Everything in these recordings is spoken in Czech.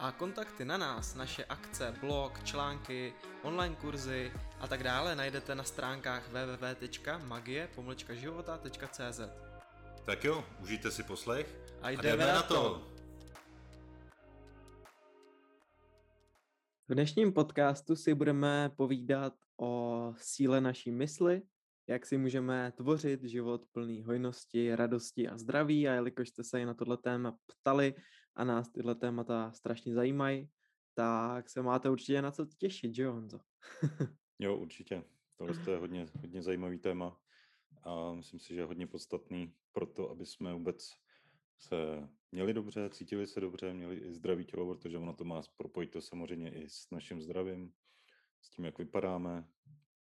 a kontakty na nás, naše akce, blog, články, online kurzy a tak dále najdete na stránkách www.magie-života.cz Tak jo, užijte si poslech a jdeme, a jdeme na to! V dnešním podcastu si budeme povídat o síle naší mysli, jak si můžeme tvořit život plný hojnosti, radosti a zdraví. A jelikož jste se i na tohle téma ptali, a nás tyhle témata strašně zajímají, tak se máte určitě na co těšit, že jo, Honzo? jo, určitě. Tohle je hodně, hodně zajímavý téma a myslím si, že je hodně podstatný pro to, aby jsme vůbec se měli dobře, cítili se dobře, měli i zdravý tělo, protože ono to má propojit to samozřejmě i s naším zdravím, s tím, jak vypadáme.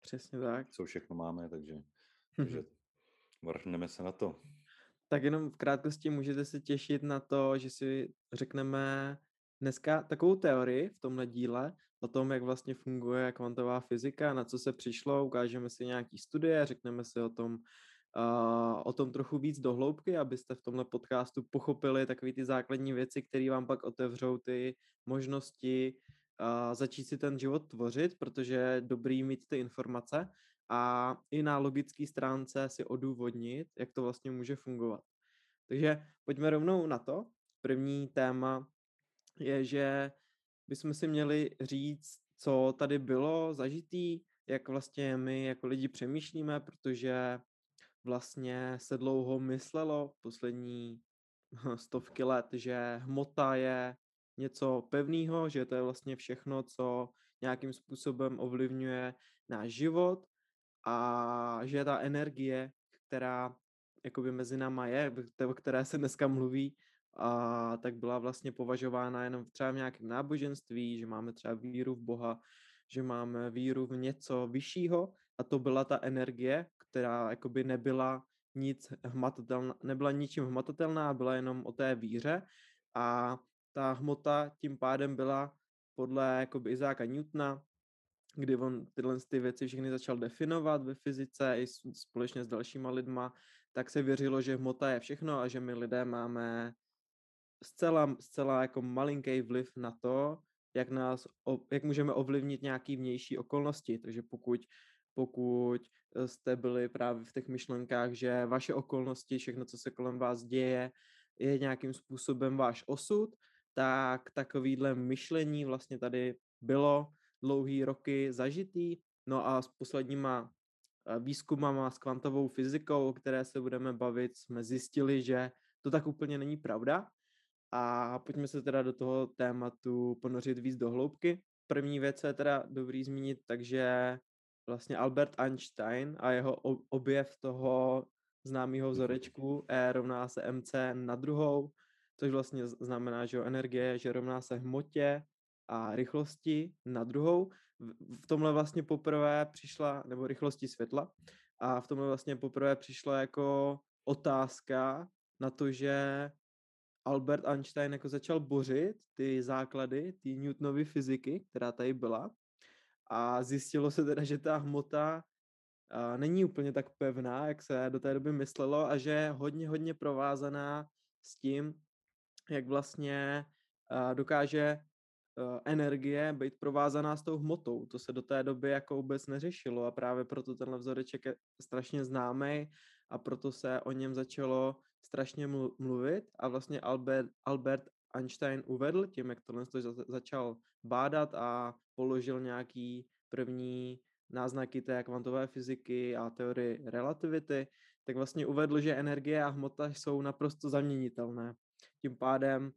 Přesně tak. Co všechno máme, takže, takže vrhneme se na to. Tak jenom v krátkosti můžete se těšit na to, že si řekneme dneska takovou teorii v tomhle díle o tom, jak vlastně funguje kvantová fyzika, na co se přišlo, ukážeme si nějaký studie, řekneme si o tom, uh, o tom trochu víc dohloubky, abyste v tomhle podcastu pochopili takové ty základní věci, které vám pak otevřou ty možnosti uh, začít si ten život tvořit, protože je dobrý mít ty informace a i na logické stránce si odůvodnit, jak to vlastně může fungovat. Takže pojďme rovnou na to. První téma je, že bychom si měli říct, co tady bylo zažitý, jak vlastně my jako lidi přemýšlíme, protože vlastně se dlouho myslelo poslední stovky let, že hmota je něco pevného, že to je vlastně všechno, co nějakým způsobem ovlivňuje náš život a že ta energie, která jakoby mezi náma je, o které se dneska mluví, a tak byla vlastně považována jenom třeba v nějakém náboženství, že máme třeba víru v Boha, že máme víru v něco vyššího a to byla ta energie, která jakoby nebyla nic hmatatelná, nebyla ničím hmatatelná, byla jenom o té víře a ta hmota tím pádem byla podle jakoby Izáka Newtona kdy on tyhle ty věci všechny začal definovat ve fyzice i společně s dalšíma lidma, tak se věřilo, že hmota je všechno a že my lidé máme zcela, zcela jako malinký vliv na to, jak, nás, jak můžeme ovlivnit nějaký vnější okolnosti. Takže pokud, pokud eh, jste byli právě v těch myšlenkách, že vaše okolnosti, všechno, co se kolem vás děje, je nějakým způsobem váš osud, tak takovýhle myšlení vlastně tady bylo dlouhý roky zažitý. No a s posledníma eh, výzkumama s kvantovou fyzikou, o které se budeme bavit, jsme zjistili, že to tak úplně není pravda. A pojďme se teda do toho tématu ponořit víc do hloubky. První věc je teda dobrý zmínit, takže vlastně Albert Einstein a jeho objev toho známého vzorečku E rovná se mc na druhou, což vlastně znamená, že energie, že rovná se hmotě a rychlosti na druhou. V tomhle vlastně poprvé přišla, nebo rychlosti světla, a v tomhle vlastně poprvé přišla jako otázka na to, že Albert Einstein jako začal bořit ty základy, ty Newtonovy fyziky, která tady byla. A zjistilo se teda, že ta hmota není úplně tak pevná, jak se do té doby myslelo a že je hodně, hodně provázaná s tím, jak vlastně dokáže energie být provázaná s tou hmotou. To se do té doby jako vůbec neřešilo a právě proto tenhle vzoreček je strašně známý a proto se o něm začalo strašně mluvit a vlastně Albert, Albert Einstein uvedl tím, jak tohle začal bádat a položil nějaký první náznaky té kvantové fyziky a teorie relativity, tak vlastně uvedl, že energie a hmota jsou naprosto zaměnitelné. Tím pádem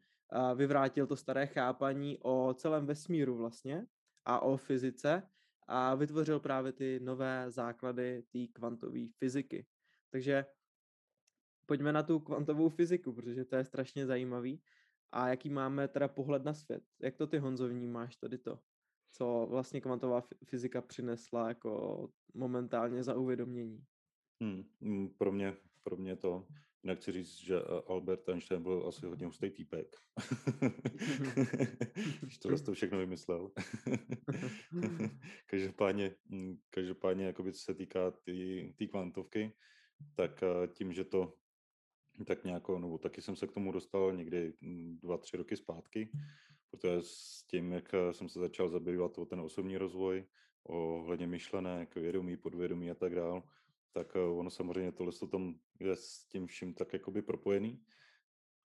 vyvrátil to staré chápaní o celém vesmíru vlastně a o fyzice a vytvořil právě ty nové základy té kvantové fyziky. Takže pojďme na tu kvantovou fyziku, protože to je strašně zajímavý. A jaký máme teda pohled na svět? Jak to ty Honzo vnímáš tady to? Co vlastně kvantová fyzika přinesla jako momentálně za uvědomění? Hmm, pro mě, pro to. Jinak chci říct, že eh, Albert Einstein byl asi hodně hustý týpek. Když to to všechno vymyslel. každopádně, hm, každopádně jakoby, co se týká té tý, kvantovky, tak eh, tím, že to tak nějak, nebo taky jsem se k tomu dostal někdy hm, dva, tři roky zpátky, protože s tím, jak eh, jsem se začal zabývat o ten osobní rozvoj, ohledně myšlenek, vědomí, podvědomí a tak dále, tak eh, ono samozřejmě tohle tam je s tím vším tak jakoby propojený.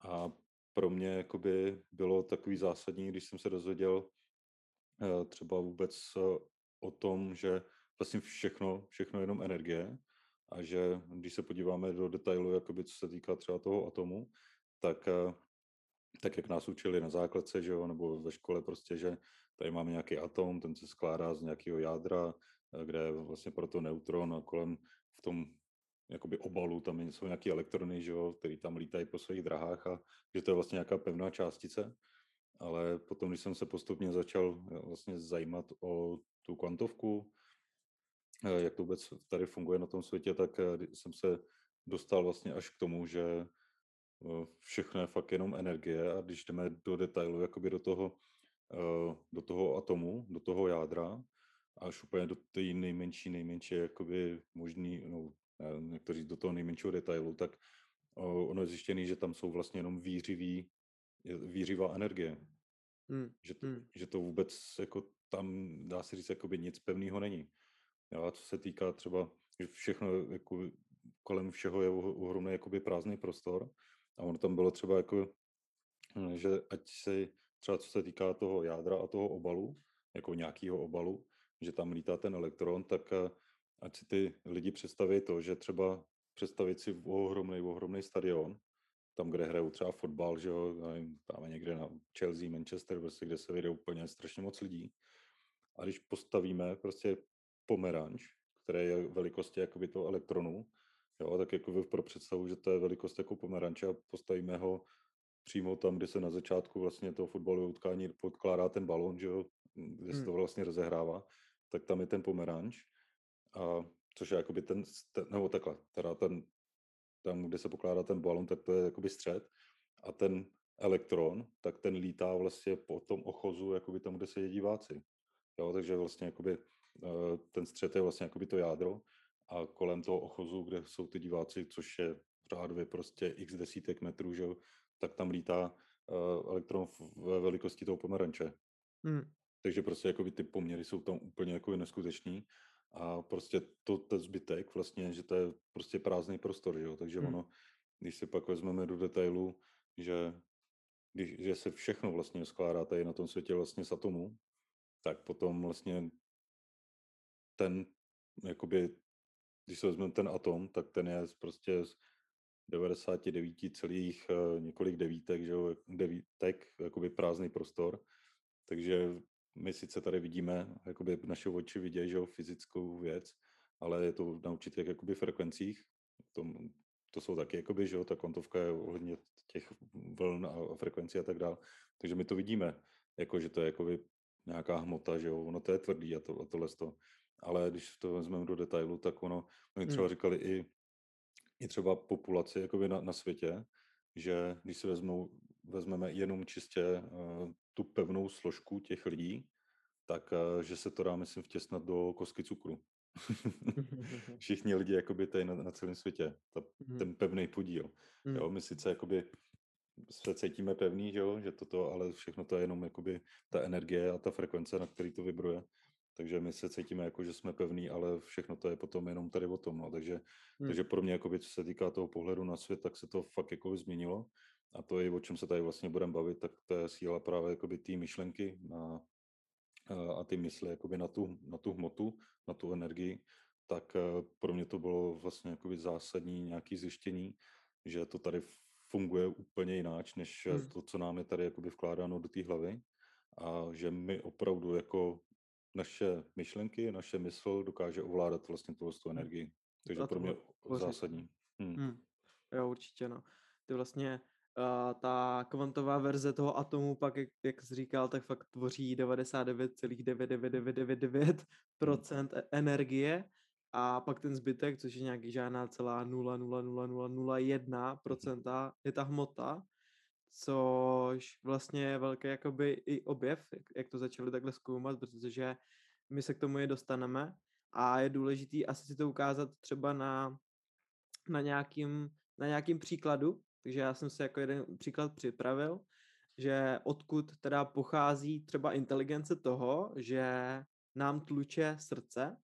A pro mě jakoby bylo takový zásadní, když jsem se dozvěděl eh, třeba vůbec eh, o tom, že vlastně všechno, všechno je jenom energie a že když se podíváme do detailu, jakoby, co se týká třeba toho atomu, tak, tak jak nás učili na základce, že jo, nebo ve škole prostě, že tady máme nějaký atom, ten se skládá z nějakého jádra, kde je vlastně proto neutron a kolem v tom jakoby obalu, tam jsou nějaké elektrony, že jo, které tam lítají po svých drahách a že to je vlastně nějaká pevná částice. Ale potom, když jsem se postupně začal eh, vlastně zajímat o tu kvantovku, eh, jak to vůbec tady funguje na tom světě, tak eh, jsem se dostal vlastně až k tomu, že všechno je fakt jenom energie a když jdeme do detailu, jakoby do toho, do toho atomu, do toho jádra, až úplně do té nejmenší, nejmenší, jakoby možný, no, někteří do toho nejmenšího detailu, tak ono je zjištěný, že tam jsou vlastně jenom výřivý, výřivá energie. Hmm. Že, to, hmm. že to vůbec jako tam, dá se říct, jakoby nic pevného není. A co se týká třeba, že všechno jako, kolem všeho je ohromný jakoby prázdný prostor a ono tam bylo třeba jako, že ať se třeba co se týká toho jádra a toho obalu, jako nějakého obalu, že tam lítá ten elektron, tak eh, ať si ty lidi představí to, že třeba představit si ohromný, ohromný stadion, tam, kde hrajou třeba fotbal, že jo, tam někde na Chelsea, Manchester, prostě, kde se vyjde úplně strašně moc lidí. A když postavíme prostě pomeranč, který je velikosti jakoby toho elektronu, jo, tak jako pro představu, že to je velikost jako pomeranče a postavíme ho přímo tam, kde se na začátku vlastně toho fotbalového utkání podkládá ten balon, že jo, kde se hmm. to vlastně rozehrává, tak tam je ten pomeranč, a, což je jakoby ten, ten, nebo takhle, teda ten, tam, kde se pokládá ten balon, tak to je jakoby střed a ten elektron, tak ten lítá vlastně po tom ochozu, jakoby tam, kde se diváci. Jo, takže vlastně jakoby, eh, ten střed je vlastně jakoby to jádro a kolem toho ochozu, kde jsou ty diváci, což je řádově prostě x desítek metrů, že, tak tam lítá uh, elektron ve velikosti toho pomeranče. Hmm. Takže prostě jakoby ty poměry jsou tam úplně jako neskutečný a prostě to, ten zbytek vlastně, že to je prostě prázdný prostor, jo? takže hmm. ono, když se pak vezmeme do detailu, že, když, že se všechno vlastně skládá tady na tom světě vlastně z atomů, tak potom vlastně ten, jakoby, když se vezmeme ten atom, tak ten je prostě z 99 celých uh, několik devítek, že jo, devítek, jakoby prázdný prostor, takže my sice tady vidíme, jakoby naše oči vidějí, že jo, fyzickou věc, ale je to na určitých jakoby frekvencích. To, to jsou taky, jakoby, že jo, ta kvantovka je ohledně těch vln a frekvencí a tak dále. Takže my to vidíme, jako, že to je jakoby nějaká hmota, že jo, ono to je tvrdý a, to, a tohle to. Ale když to vezmeme do detailu, tak ono, oni třeba hmm. říkali i, i třeba populaci jakoby na, na světě, že když si vezmou, vezmeme jenom čistě uh, tu pevnou složku těch lidí, tak uh, že se to dá, myslím, vtěsnat do kosky cukru. Všichni lidi jakoby tady na, na celém světě, ta, mhm. ten pevný podíl. Jo, mhm. my sice jakoby se cítíme pevný, že, jo, že toto, ale všechno to je jenom jakoby ta energie a ta frekvence, na který to vibruje. Takže my se cítíme jako, že jsme pevný, ale všechno to je potom jenom tady o tom. No. Takže, hmm. takže pro mě, jakoby, co se týká toho pohledu na svět, tak se to fakt jako změnilo. A to je, o čem se tady vlastně budeme bavit, tak to je síla právě jakoby té myšlenky na, a ty mysli jakoby na, tu, na tu hmotu, na tu energii. Tak pro mě to bylo vlastně jakoby zásadní nějaké zjištění, že to tady funguje úplně jináč, než hmm. to, co nám je tady jakoby vkládáno do té hlavy. A že my opravdu jako naše myšlenky, naše mysl dokáže ovládat vlastně tu tu hm. energii. Takže pro mě zásadní. Hmm. Hmm. Jo, určitě, no. Ty vlastně uh, ta kvantová verze toho atomu pak, jak, jak jsi říkal, tak fakt tvoří 99,9999% hmm. energie a pak ten zbytek, což je nějaký žádná celá 0,00001% je ta hmota, což vlastně je velký jakoby i objev, jak, jak to začali takhle zkoumat, protože my se k tomu je dostaneme a je důležitý asi si to ukázat třeba na, na, nějakým, na nějakým příkladu, takže já jsem si jako jeden příklad připravil, že odkud teda pochází třeba inteligence toho, že nám tluče srdce,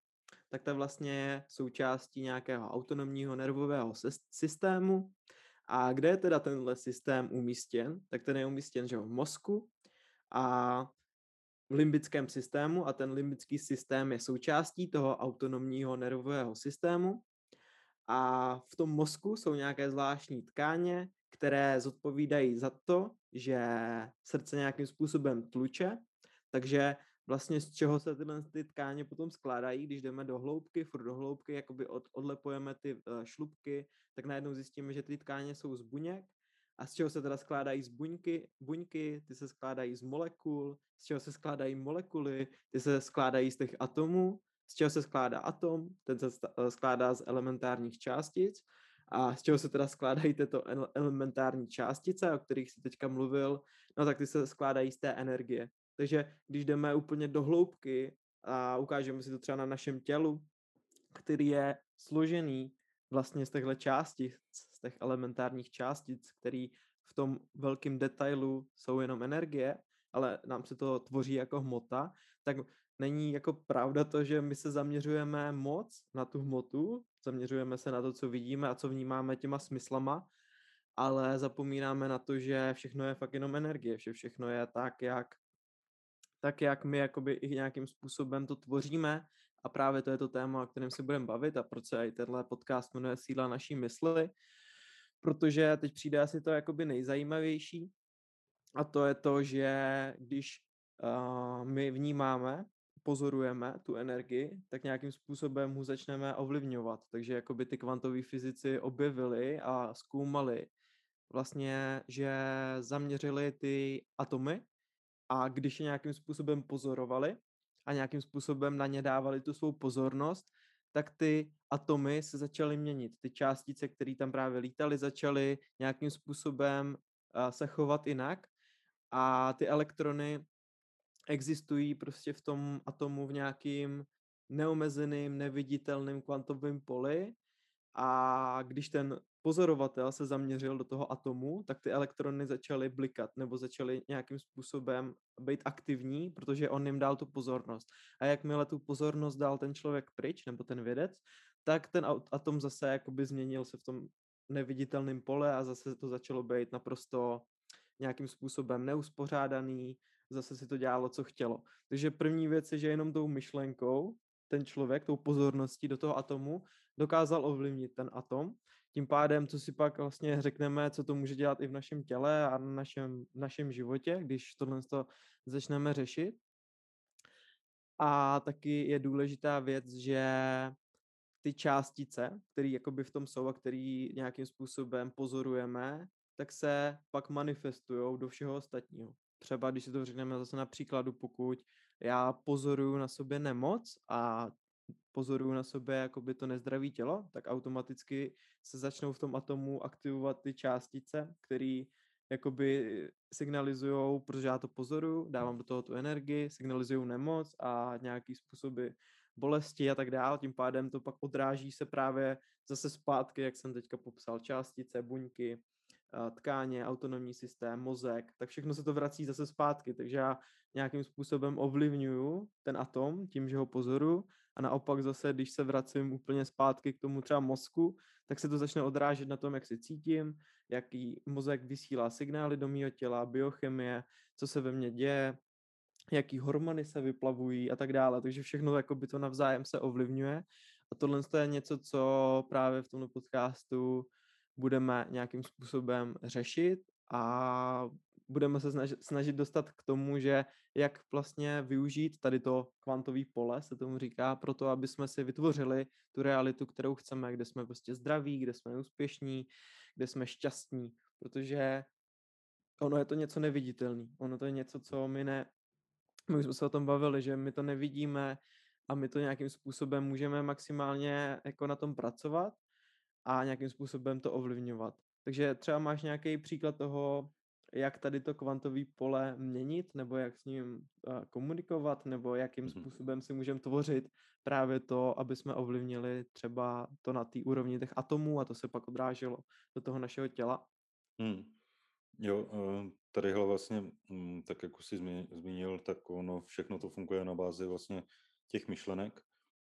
tak to vlastně je součástí nějakého autonomního nervového systému. A kde je teda tenhle systém umístěn? Tak ten je umístěn že v mozku a v limbickém systému a ten limbický systém je součástí toho autonomního nervového systému. A v tom mozku jsou nějaké zvláštní tkáně, které zodpovídají za to, že srdce nějakým způsobem tluče, takže vlastně z čeho se tyhle ty tkáně potom skládají, když jdeme do hloubky, furt do hloubky, jakoby od, odlepujeme ty uh, šlubky, tak najednou zjistíme, že ty tkáně jsou z buněk. A z čeho se teda skládají z buňky, buňky, ty se skládají z molekul, z čeho se skládají molekuly, ty se skládají z těch atomů, z čeho se skládá atom, ten se eh, skládá z elementárních částic a z čeho se teda skládají tyto elementární částice, o kterých si teďka mluvil, no tak ty se skládají z té energie. Takže když jdeme úplně do hloubky a ukážeme si to třeba na našem tělu, který je složený vlastně z těchto částic, z těch elementárních částic, který v tom velkém detailu jsou jenom energie, ale nám se to tvoří jako hmota, tak není jako pravda to, že my se zaměřujeme moc na tu hmotu, zaměřujeme se na to, co vidíme a co vnímáme těma smyslama, ale zapomínáme na to, že všechno je fakt jenom energie, že všechno je tak, jak tak jak my jakoby i nějakým způsobem to tvoříme. A právě to je to téma, o kterém se budeme bavit a proč se i tenhle podcast jmenuje Síla naší mysli, protože teď přijde asi to jakoby nejzajímavější a to je to, že když uh, my vnímáme, pozorujeme tu energii, tak nějakým způsobem mu začneme ovlivňovat. Takže jakoby ty kvantoví fyzici objevili a zkoumali vlastně, že zaměřili ty atomy a když je nějakým způsobem pozorovali a nějakým způsobem na ně dávali tu svou pozornost, tak ty atomy se začaly měnit. Ty částice, které tam právě lítaly, začaly nějakým způsobem se chovat jinak a ty elektrony existují prostě v tom atomu v nějakým neomezeným, neviditelným kvantovém poli a když ten pozorovatel se zaměřil do toho atomu, tak ty elektrony začaly blikat nebo začaly nějakým způsobem být aktivní, protože on jim dal tu pozornost. A jakmile tu pozornost dal ten člověk pryč, nebo ten vědec, tak ten atom zase jakoby změnil se v tom neviditelném pole a zase to začalo být naprosto nějakým způsobem neuspořádaný, zase si to dělalo, co chtělo. Takže první věc je, že jenom tou myšlenkou ten člověk, tou pozorností do toho atomu dokázal ovlivnit ten atom. Tím pádem, co si pak vlastně řekneme, co to může dělat i v našem těle a na našem, v našem životě, když tohle to začneme řešit. A taky je důležitá věc, že ty částice, které jakoby v tom jsou a které nějakým způsobem pozorujeme, tak se pak manifestují do všeho ostatního. Třeba když si to řekneme zase na příkladu, pokud já pozoruju na sobě nemoc a pozoruju na sobě jakoby to nezdravý tělo, tak automaticky se začnou v tom atomu aktivovat ty částice, které jakoby signalizují, protože já to pozoruju, dávám do toho tu energii, signalizují nemoc a nějaký způsoby bolesti a tak dále, tím pádem to pak odráží se právě zase zpátky, jak jsem teďka popsal, částice, buňky, tkáně, autonomní systém, mozek, tak všechno se to vrací zase zpátky, takže já nějakým způsobem ovlivňuju ten atom tím, že ho pozoru a naopak zase, když se vracím úplně zpátky k tomu třeba mozku, tak se to začne odrážet na tom, jak se cítím, jaký mozek vysílá signály do mého těla, biochemie, co se ve mně děje, jaký hormony se vyplavují a tak dále. Takže všechno jako by to navzájem se ovlivňuje. A tohle je něco, co právě v tomto podcastu budeme nějakým způsobem řešit a budeme se snažit, dostat k tomu, že jak vlastně využít tady to kvantový pole, se tomu říká, pro to, aby jsme si vytvořili tu realitu, kterou chceme, kde jsme prostě zdraví, kde jsme úspěšní, kde jsme šťastní, protože ono je to něco neviditelný, ono to je něco, co my ne, my jsme se o tom bavili, že my to nevidíme, a my to nějakým způsobem můžeme maximálně jako na tom pracovat a nějakým způsobem to ovlivňovat. Takže třeba máš nějaký příklad toho, jak tady to kvantové pole měnit, nebo jak s ním uh, komunikovat, nebo jakým způsobem si můžeme tvořit právě to, aby jsme ovlivnili třeba to na té úrovni těch atomů a to se pak odráželo do toho našeho těla. Hmm. Jo, eh, tadyhle vlastně, mm, tak jako jsi zmínil, tak ono všechno to funguje na bázi vlastně těch myšlenek.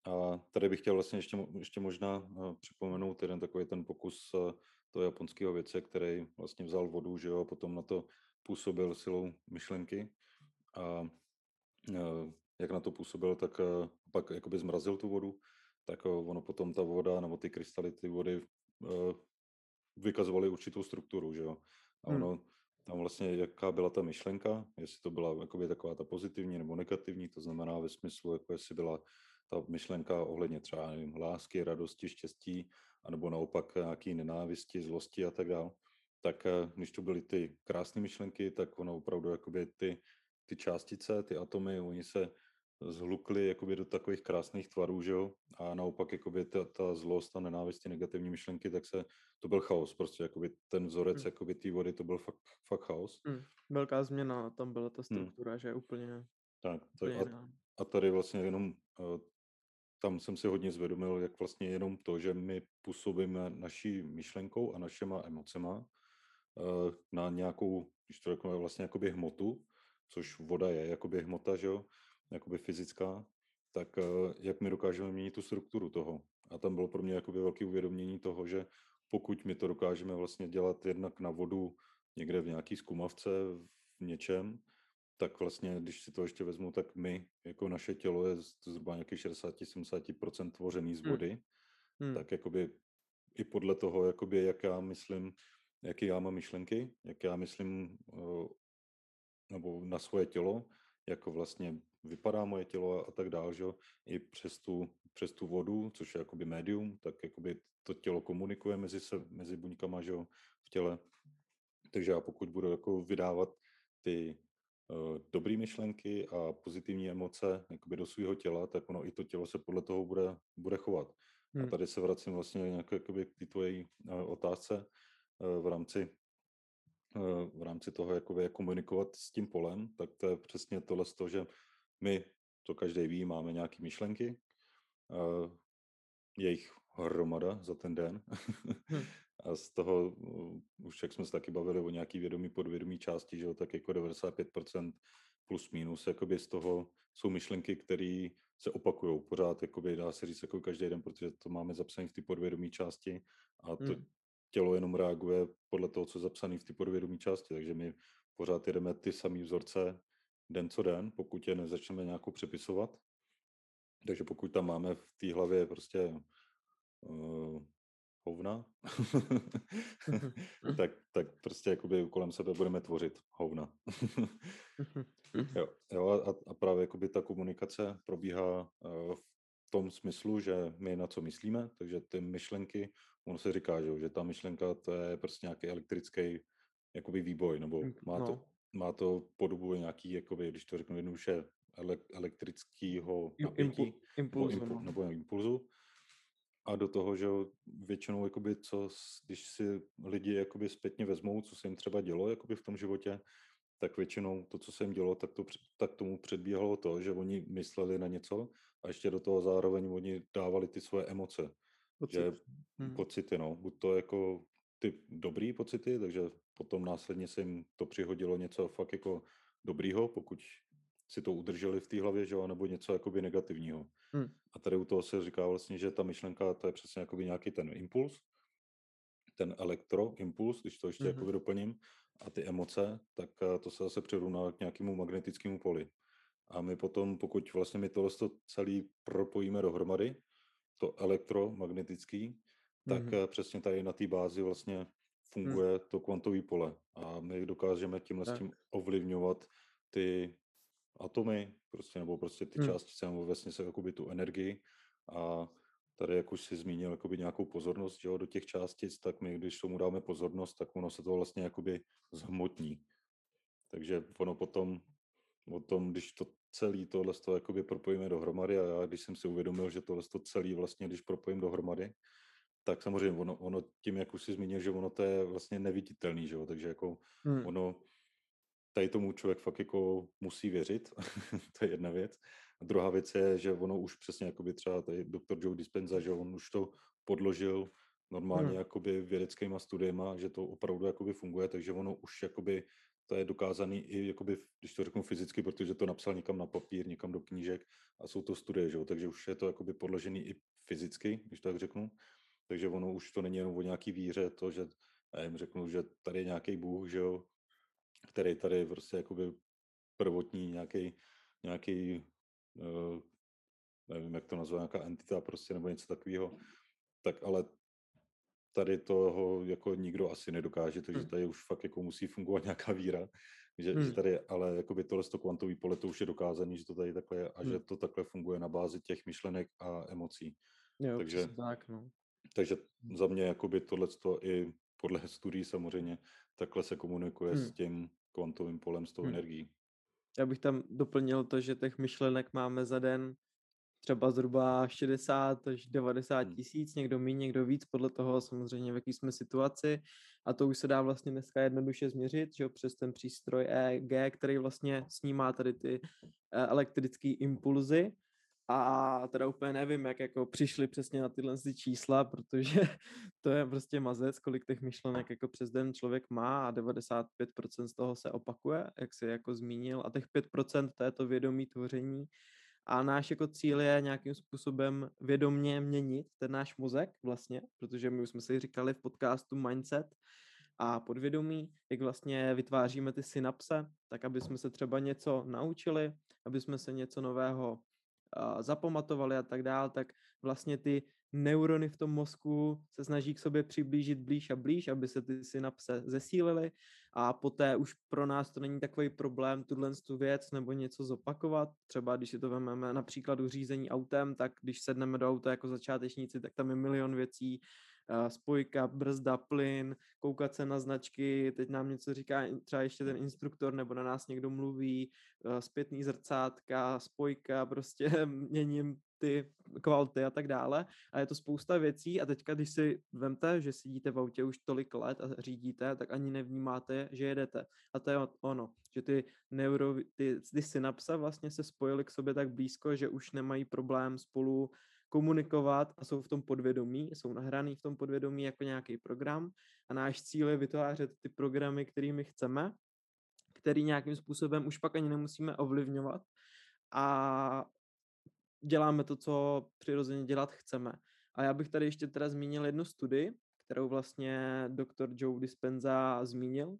A tady bych chtěl vlastně ještě, ještě možná eh, připomenout jeden takový ten pokus eh, toho japonského věce, který vlastně vzal vodu, že jo, a potom na to působil silou myšlenky. A jak na to působil, tak pak jakoby zmrazil tu vodu, tak ono potom ta voda nebo ty krystaly ty vody vykazovaly určitou strukturu, že jo. A hmm. ono, hmm. tam vlastně, jaká byla ta myšlenka, jestli to byla jakoby taková ta pozitivní nebo negativní, to znamená ve smyslu, jako jestli byla ta myšlenka ohledně třeba nevím, lásky, radosti, štěstí, anebo naopak nějaký nenávisti, zlosti a tak dále. Tak eh, když to byly ty krásné myšlenky, tak ono opravdu jakoby ty, ty částice, ty atomy, oni se zhlukli jakoby do takových krásných tvarů, že jo? A naopak jakoby ta, ta zlost a nenávist, ty negativní myšlenky, tak se, to byl chaos prostě, jakoby ten vzorec hmm. jakoby té vody, to byl fakt, fakt chaos. Hmm. Velká změna, tam byla ta hmm. struktura, hmm. že úplně Tak, tak a, a tady vlastně jenom uh, tam jsem si hodně zvědomil, jak vlastně jenom to, že my působíme naší myšlenkou a našima emocema uh, na nějakou, když to řeknu, vlastně jakoby hmotu, což voda je jakoby hmota, že jo, jakoby fyzická, tak eh, jak my dokážeme měnit tu strukturu toho. A tam bylo pro mě jakoby velké uvědomění toho, že pokud my to dokážeme vlastně dělat jednak na vodu někde v nějaký zkumavce, v něčem, tak vlastně, když si to ještě vezmu, tak my, jako naše tělo je zhruba nějaký 60-70% tvořený z hmm. vody, hmm. tak jakoby i podle toho, jakoby, jak já myslím, jaký já mám myšlenky, jak já myslím nebo na svoje tělo, jako vlastně vypadá moje tělo a tak dále, že i přes tu, přes tu vodu, což je jakoby médium, tak jakoby to tělo komunikuje mezi, se, mezi buňkama, že v těle. Takže já pokud budu jako vydávat ty uh, dobré myšlenky a pozitivní emoce jakoby do svého těla, tak ono i to tělo se podle toho bude, bude chovat. Hmm. A tady se vracím vlastně nějak jakoby k té tvojí uh, otázce uh, v rámci v rámci toho, jakoby, jak komunikovat s tím polem, tak to je přesně tohle z toho, že my, to každý ví, máme nějaké myšlenky, uh, jich hromada za ten den. hmm. A z toho, uh, už jak jsme se taky bavili o nějaký vědomí, podvědomí části, že jo, tak jako 95% plus minus, jakoby z toho jsou myšlenky, které se opakují pořád, jakoby dá se říct jako každý den, protože to máme zapsané v té podvědomí části a to hmm. tělo jenom reaguje podle toho, co je zapsané v té podvědomí části, takže my pořád jedeme ty samé vzorce, den co den, pokud je nezačneme nějakou přepisovat. Takže pokud tam máme v té hlavě prostě uh, hovna, tak, tak prostě jakoby kolem sebe budeme tvořit hovna. jo, jo a, a právě jakoby ta komunikace probíhá uh, v tom smyslu, že my na co myslíme, takže ty myšlenky, ono se říká, že, že ta myšlenka to je prostě nějaký elektrický jakoby výboj, nebo má no. to má to podobu nějaký, jakoby, když to řeknu jednoduše, ele, elektrického napětí impulzu, nebo, impul, no. nebo impulzu. A do toho, že většinou, jakoby, co, když si lidi jakoby zpětně vezmou, co se jim třeba dělo jakoby v tom životě, tak většinou to, co se jim dělo, tak, to, tak tomu předbíhalo to, že oni mysleli na něco a ještě do toho zároveň oni dávali ty svoje emoce. Pocit. Že, hmm. Pocity, no. Buď to jako ty dobrý pocity, takže potom následně se jim to přihodilo něco fakt jako dobrýho, pokud si to udrželi v té hlavě, že jo, nebo něco jakoby negativního. Hmm. A tady u toho se říká vlastně, že ta myšlenka, to je přesně jakoby nějaký ten impuls, ten elektroimpuls, když to ještě mm-hmm. jakoby doplním, a ty emoce, tak eh, to se zase přirovná k nějakému magnetickému poli. A my potom, pokud vlastně my tohle celý propojíme dohromady, to elektromagnetický, tak mm-hmm. přesně tady na té bázi vlastně hmm. funguje hmm. to kvantové pole. A my dokážeme tímhle s tím ovlivňovat ty atomy, prostě, nebo prostě ty hmm. částice, nebo vlastně se jakoby tu energii. A tady, jak už si zmínil, jakoby nějakou pozornost jo, do těch částic, tak my, když tomu dáme pozornost, tak ono se to vlastně jakoby zhmotní. Takže ono potom o tom, když to celý tohle to jakoby propojíme dohromady a já, když jsem si uvědomil, že tohle to celý vlastně, když propojím dohromady, tak samozřejmě ono, ono tím, jak už si zmínil, že ono to je vlastně neviditelný, že jo? takže jako hmm. ono tady tomu člověk fakt jako musí věřit, to je jedna věc. A druhá věc je, že ono už přesně jakoby třeba tady doktor Joe Dispenza, že on už to podložil normálně hmm. jakoby vědeckýma studiema, že to opravdu jakoby funguje, takže ono už jakoby to je dokázaný i, jakoby, když to řeknu fyzicky, protože to napsal někam na papír, někam do knížek a jsou to studie, že jo? takže už je to jakoby podložený i fyzicky, když tak řeknu. Takže ono už to není jenom o nějaký víře, to, že já jim řeknu, že tady je nějaký Bůh, že jo, který tady prostě jakoby prvotní nějaký, nějaký uh, nevím, jak to nazvat, nějaká entita prostě nebo něco takového, tak ale tady toho jako nikdo asi nedokáže, takže hmm. tady už fakt jako musí fungovat nějaká víra, že, hmm. že tady, ale jakoby tohle to kvantový pole, to už je dokázané, že to tady takhle je a hmm. že to takhle funguje na bázi těch myšlenek a emocí. Jo, takže, tak, no. takže za mě jakoby tohle i podle studií samozřejmě takhle se komunikuje hmm. s tím kvantovým polem, s tou hmm. energií. Já bych tam doplnil to, že těch myšlenek máme za den třeba zhruba 60 až 90 hmm. tisíc, někdo méně, někdo víc, podle toho samozřejmě, v jaký jsme situaci. A to už se dá vlastně dneska jednoduše změřit, že jo, přes ten přístroj EEG, který vlastně snímá tady ty eh, elektrické impulzy. A teda úplně nevím, jak jako přišli přesně na tyhle čísla, protože to je prostě mazec, kolik těch myšlenek jako přes den člověk má a 95% z toho se opakuje, jak si jako zmínil. A těch 5% to je to vědomí tvoření, a náš jako cíl je nějakým způsobem vědomně měnit ten náš mozek vlastně, protože my už jsme si říkali v podcastu Mindset a podvědomí, jak vlastně vytváříme ty synapse, tak aby jsme se třeba něco naučili, aby jsme se něco nového zapamatovali a tak dál, tak vlastně ty neurony v tom mozku se snaží k sobě přiblížit blíž a blíž, aby se ty synapse zesílily a poté už pro nás to není takový problém tuhle tu věc nebo něco zopakovat. Třeba když si to vezmeme například u řízení autem, tak když sedneme do auta jako začátečníci, tak tam je milion věcí, spojka, brzda, plyn, koukat se na značky, teď nám něco říká třeba ještě ten instruktor nebo na nás někdo mluví, zpětný zrcátka, spojka, prostě měním ty kvality a tak dále. A je to spousta věcí a teďka, když si vemte, že sedíte v autě už tolik let a řídíte, tak ani nevnímáte, že jedete. A to je ono, že ty, neuro, ty, ty synapse vlastně se spojily k sobě tak blízko, že už nemají problém spolu komunikovat a jsou v tom podvědomí, jsou nahraný v tom podvědomí jako nějaký program a náš cíl je vytvářet ty programy, kterými chceme, který nějakým způsobem už pak ani nemusíme ovlivňovat a děláme to, co přirozeně dělat chceme. A já bych tady ještě teda zmínil jednu studii, kterou vlastně doktor Joe Dispenza zmínil.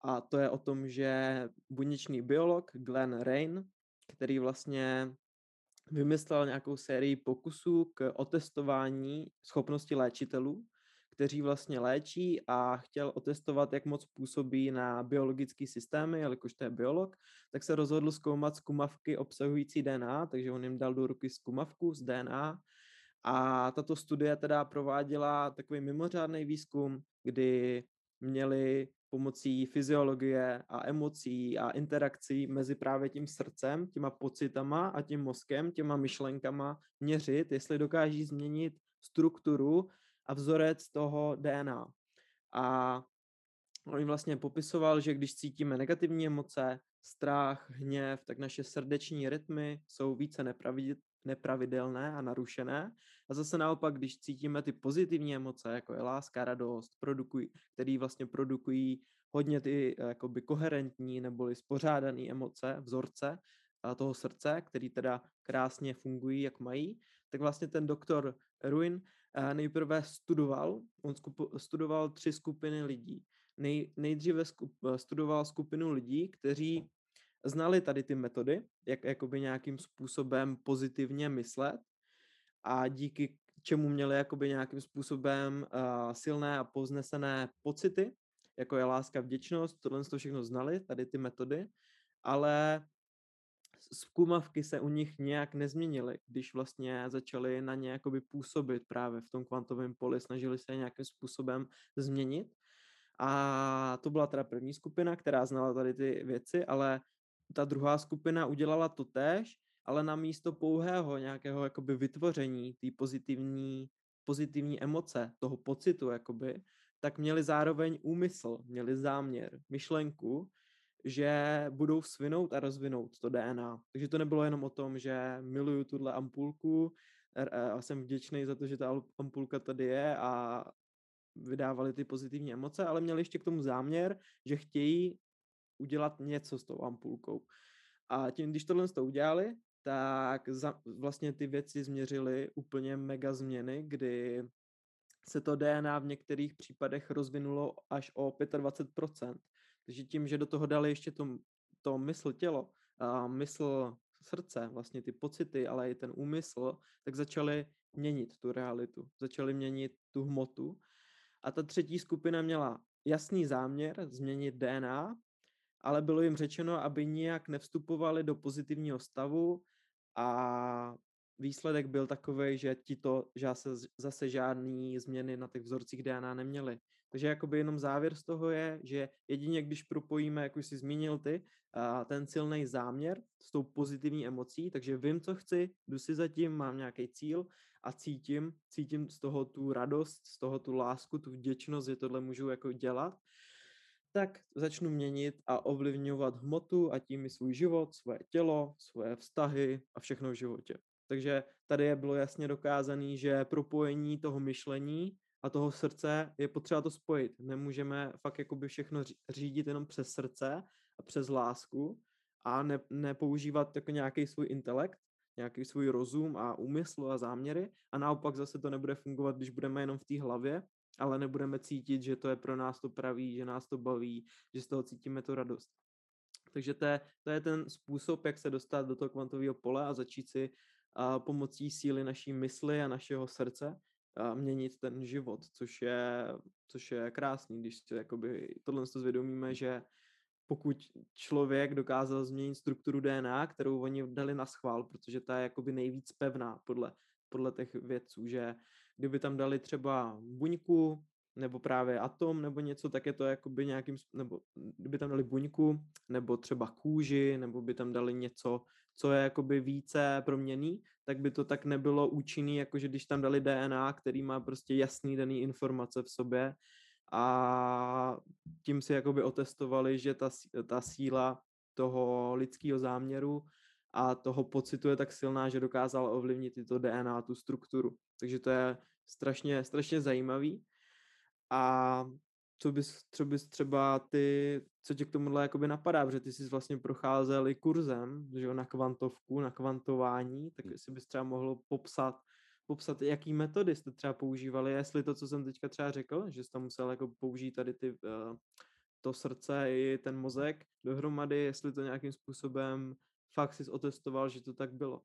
A to je o tom, že buněčný biolog Glenn Rain, který vlastně vymyslel nějakou sérii pokusů k otestování schopnosti léčitelů, kteří vlastně léčí a chtěl otestovat, jak moc působí na biologické systémy, jelikož to je biolog, tak se rozhodl zkoumat zkumavky obsahující DNA, takže on jim dal do ruky zkumavku z DNA a tato studie teda prováděla takový mimořádný výzkum, kdy měli pomocí fyziologie a emocí a interakcí mezi právě tím srdcem, těma pocitama a tím mozkem, těma myšlenkama měřit, jestli dokáží změnit strukturu a vzorec toho DNA. A on vlastně popisoval, že když cítíme negativní emoce, strach, hněv, tak naše srdeční rytmy jsou více nepravidelné a narušené. A zase naopak, když cítíme ty pozitivní emoce, jako je láska, radost, produkují, který vlastně produkují hodně ty jakoby koherentní neboli spořádané emoce, vzorce toho srdce, který teda krásně fungují, jak mají, tak vlastně ten doktor Ruin nejprve studoval, on skupu, studoval tři skupiny lidí. Nej, nejdříve skup, studoval skupinu lidí, kteří znali tady ty metody, jak jakoby nějakým způsobem pozitivně myslet a díky čemu měli jakoby nějakým způsobem uh, silné a poznesené pocity, jako je láska, vděčnost, tohle to všechno znali, tady ty metody, ale zkumavky se u nich nějak nezměnily, když vlastně začali na ně jakoby působit právě v tom kvantovém poli, snažili se nějakým způsobem změnit. A to byla teda první skupina, která znala tady ty věci, ale ta druhá skupina udělala to též, ale na místo pouhého nějakého jakoby vytvoření té pozitivní, pozitivní emoce, toho pocitu, jakoby, tak měli zároveň úmysl, měli záměr, myšlenku, že budou svinout a rozvinout to DNA. Takže to nebylo jenom o tom, že miluju tuhle ampulku a jsem vděčný za to, že ta ampulka tady je a vydávali ty pozitivní emoce, ale měli ještě k tomu záměr, že chtějí udělat něco s tou ampulkou. A tím, když tohle to udělali, tak za, vlastně ty věci změřily úplně mega změny, kdy se to DNA v některých případech rozvinulo až o 25%. Takže tím, že do toho dali ještě to, to mysl tělo, a mysl srdce, vlastně ty pocity, ale i ten úmysl, tak začali měnit tu realitu, začali měnit tu hmotu. A ta třetí skupina měla jasný záměr změnit DNA, ale bylo jim řečeno, aby nijak nevstupovali do pozitivního stavu a výsledek byl takový, že ti to že zase, zase žádný změny na těch vzorcích DNA neměli. Takže jakoby jenom závěr z toho je, že jedině když propojíme, jak už jsi zmínil ty, ten silný záměr s tou pozitivní emocí, takže vím, co chci, jdu si zatím, mám nějaký cíl a cítím, cítím z toho tu radost, z toho tu lásku, tu vděčnost, že tohle můžu jako dělat, tak začnu měnit a ovlivňovat hmotu a tím i svůj život, svoje tělo, svoje vztahy a všechno v životě. Takže tady je bylo jasně dokázané, že propojení toho myšlení a toho srdce je potřeba to spojit. Nemůžeme fakt jakoby všechno řídit jenom přes srdce a přes lásku a ne, nepoužívat jako nějaký svůj intelekt, nějaký svůj rozum a úmysl a záměry a naopak zase to nebude fungovat, když budeme jenom v té hlavě, ale nebudeme cítit, že to je pro nás to pravý, že nás to baví, že z toho cítíme tu radost. Takže to je, to je ten způsob, jak se dostat do toho kvantového pole a začít si a pomocí síly naší mysli a našeho srdce a měnit ten život, což je, což je krásný, když si jakoby tohle zvědomíme, že pokud člověk dokázal změnit strukturu DNA, kterou oni dali na schvál, protože ta je jakoby nejvíc pevná podle, podle těch vědců, že kdyby tam dali třeba buňku, nebo právě atom, nebo něco, tak je to jakoby nějakým, nebo kdyby tam dali buňku, nebo třeba kůži, nebo by tam dali něco, co je jakoby více proměný, tak by to tak nebylo účinný, jako že když tam dali DNA, který má prostě jasný daný informace v sobě. A tím si jakoby otestovali, že ta, ta síla toho lidského záměru a toho pocitu je tak silná, že dokázal ovlivnit tyto DNA, tu strukturu. Takže to je strašně, strašně zajímavý. A co bys, co bys třeba ty, co tě k tomuhle jakoby napadá, protože ty jsi vlastně procházel i kurzem, že jo, na kvantovku, na kvantování, tak hmm. jestli bys třeba mohl popsat, popsat, jaký metody jste třeba používali, jestli to, co jsem teďka třeba řekl, že jste musel jako použít tady ty, uh, to srdce i ten mozek dohromady, jestli to nějakým způsobem fakt jsi otestoval, že to tak bylo.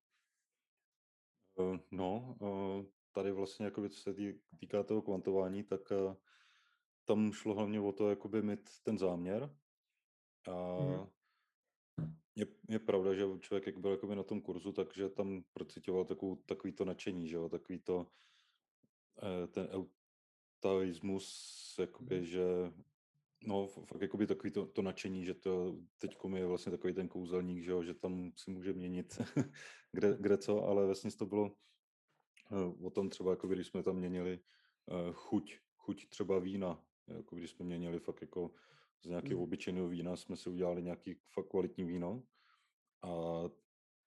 Uh, no, uh, tady vlastně, jakoby, co se týká toho kvantování, tak uh, tam šlo hlavně o to, jakoby mít ten záměr. A mm. je, je pravda, že člověk, jak byl jakoby na tom kurzu, takže tam procitoval takovou, takový to nadšení, že jo, takový to, eh, ten eutaismus, jakoby, mm. že No, fakt jakoby takový to, to nadšení, že to teď je vlastně takový ten kouzelník, že, jo, že tam si může měnit kde, kde co, ale vlastně to bylo uh, o tom třeba, jako když jsme tam měnili uh, chuť, chuť třeba vína, jako když jsme měnili fakt jako z nějakého mm. obyčejného vína, jsme si udělali nějaký fakt kvalitní víno. A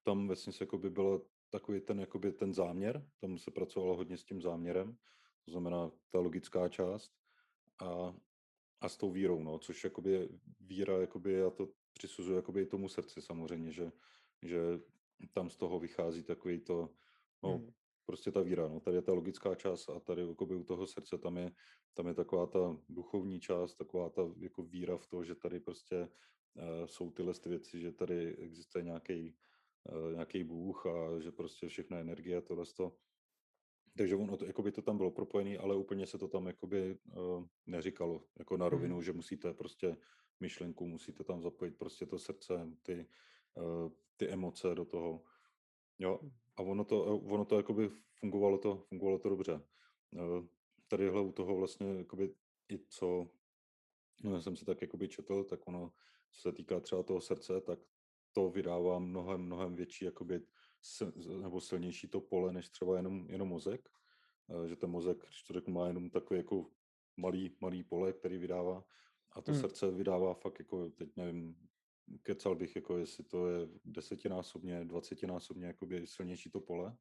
tam vlastně se by bylo takový ten, jakoby ten záměr, tam se pracovalo hodně s tím záměrem, to znamená ta logická část. A, a s tou vírou, no, což jakoby víra, jakoby já to přisuzuji jakoby i tomu srdci samozřejmě, že, že tam z toho vychází takový to, no, mm prostě ta víra. No. Tady je ta logická část a tady jakoby u toho srdce tam je, tam je taková ta duchovní část, taková ta jako víra v to, že tady prostě uh, jsou tyhle ty věci, že tady existuje nějaký uh, nějaký Bůh a že prostě všechna energie a tohle to. Takže ono to, jakoby to tam bylo propojené, ale úplně se to tam jakoby uh, neříkalo jako na rovinu, mm. že musíte prostě myšlenku, musíte tam zapojit prostě to srdce, ty, uh, ty emoce do toho. Jo, hm. a ono to, ono to jakoby fungovalo to, fungovalo to dobře. Eh, tadyhle u toho vlastně jakoby i co no, jsem si tak jakoby četl, tak ono, co se týká třeba toho srdce, tak to vydává mnohem, mnohem větší, jakoby, nebo silnější to pole, než třeba jenom, jenom mozek. Že ten mozek, když to řeknu, má jenom takový jako malý, malý pole, který vydává a to hmm. srdce vydává fakt jako, teď nevím, kecal bych, jako jestli to je desetinásobně, dvacetinásobně jakoby silnější to pole.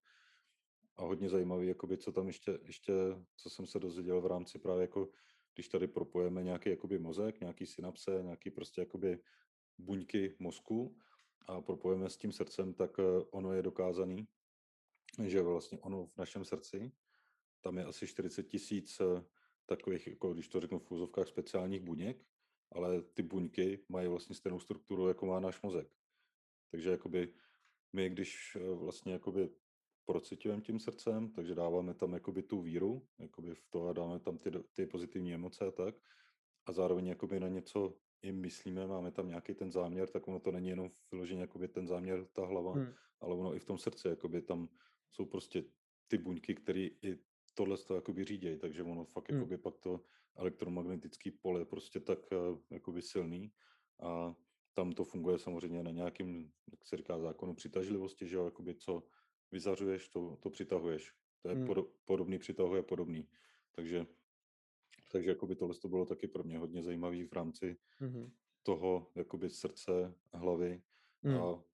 A hodně zajímavý, jakoby, co tam ještě, ještě, co jsem se dozvěděl v rámci právě jako, když tady propojeme nějaký jakoby mozek, nějaký synapse, nějaký prostě jakoby buňky mozku a propojeme s tím srdcem, tak eh, ono je dokázaný, že vlastně ono v našem srdci, tam je asi 40 tisíc eh, takových, jako když to řeknu v fúzovkách, speciálních buněk, ale ty buňky mají vlastně stejnou strukturu, jako má náš mozek. Takže jakoby my, když eh, vlastně jakoby procitujeme tím srdcem, takže dáváme tam jakoby tu víru jakoby v to a dáme tam ty, ty pozitivní emoce a tak. A zároveň jakoby na něco i myslíme, máme tam nějaký ten záměr, tak ono to není jenom vyloženě jakoby ten záměr, ta hlava, hmm. ale ono i v tom srdci, jakoby tam jsou prostě ty buňky, které i tohle to jakoby řídějí, takže ono fakt hmm. jakoby pak to elektromagnetický pole prostě tak uh, jakoby silný a tam to funguje samozřejmě na nějakým, jak se říká, zákonu přitažlivosti, že jo, jakoby co vyzařuješ, to, to přitahuješ. To je hmm. pod, podobný, přitahuje podobný. Takže, takže jakoby tohle to bylo taky pro mě hodně zajímavý v rámci hmm. toho jakoby srdce, hlavy hmm. a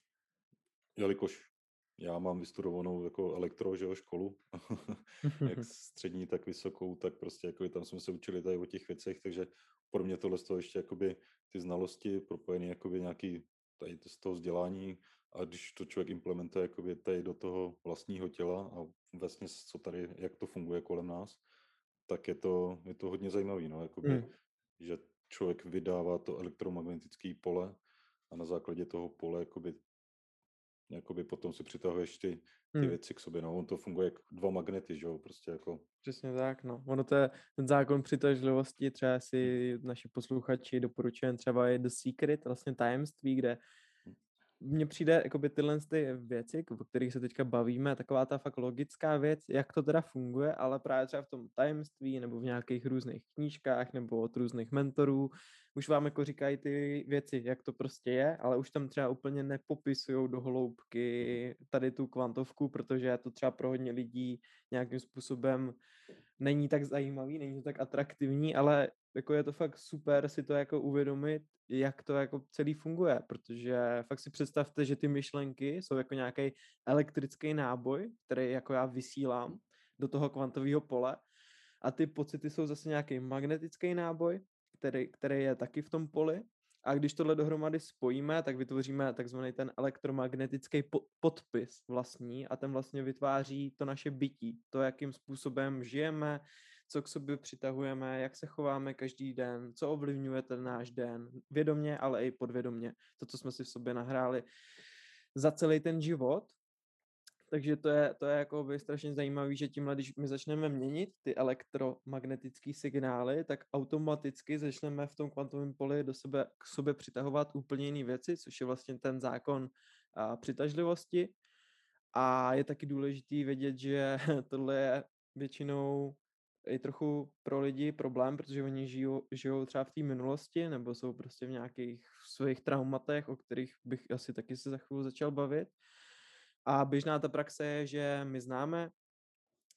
jelikož já mám vystudovanou jako elektro, že jo, školu, jak střední, tak vysokou, tak prostě jako tam jsme se učili tady o těch věcech, takže pro mě tohle z toho ještě jakoby ty znalosti propojené jakoby nějaký tady z toho vzdělání a když to člověk implementuje jakoby tady do toho vlastního těla a vlastně co tady, jak to funguje kolem nás, tak je to, je to hodně zajímavé, no, jakoby, mm. že člověk vydává to elektromagnetické pole a na základě toho pole jakoby jakoby potom si přitahuješ ty, ty hmm. věci k sobě, no, on to funguje jak dva magnety, že jo, prostě jako. Přesně tak, no, ono to je ten zákon přitažlivosti, třeba si hm. naši posluchači doporučujeme třeba je The Secret, vlastně tajemství, kde mně přijde jakoby tyhle ty věci, o kterých se teďka bavíme, taková ta fakt logická věc, jak to teda funguje, ale právě třeba v tom tajemství nebo v nějakých různých knížkách nebo od různých mentorů, už vám jako říkají ty věci, jak to prostě je, ale už tam třeba úplně nepopisují do hloubky tady tu kvantovku, protože to třeba pro hodně lidí nějakým způsobem není tak zajímavý, není to tak atraktivní, ale jako je to fakt super si to jako uvědomit, jak to jako celý funguje, protože fakt si představte, že ty myšlenky jsou jako nějaký elektrický náboj, který jako já vysílám do toho kvantového pole a ty pocity jsou zase nějaký magnetický náboj, který, který je taky v tom poli a když tohle dohromady spojíme, tak vytvoříme takzvaný ten elektromagnetický podpis vlastní a ten vlastně vytváří to naše bytí, to, jakým způsobem žijeme, co k sobě přitahujeme, jak se chováme každý den, co ovlivňuje ten náš den, vědomně, ale i podvědomně, to, co jsme si v sobě nahráli za celý ten život. Takže to je, to je jako by strašně zajímavé, že tímhle, když my začneme měnit ty elektromagnetické signály, tak automaticky začneme v tom kvantovém poli do sebe, k sobě přitahovat úplně jiné věci, což je vlastně ten zákon a, přitažlivosti. A je taky důležitý vědět, že tohle je většinou i trochu pro lidi problém, protože oni žijou, žijou třeba v té minulosti nebo jsou prostě v nějakých svých traumatech, o kterých bych asi taky se za chvíli začal bavit. A běžná ta praxe je, že my známe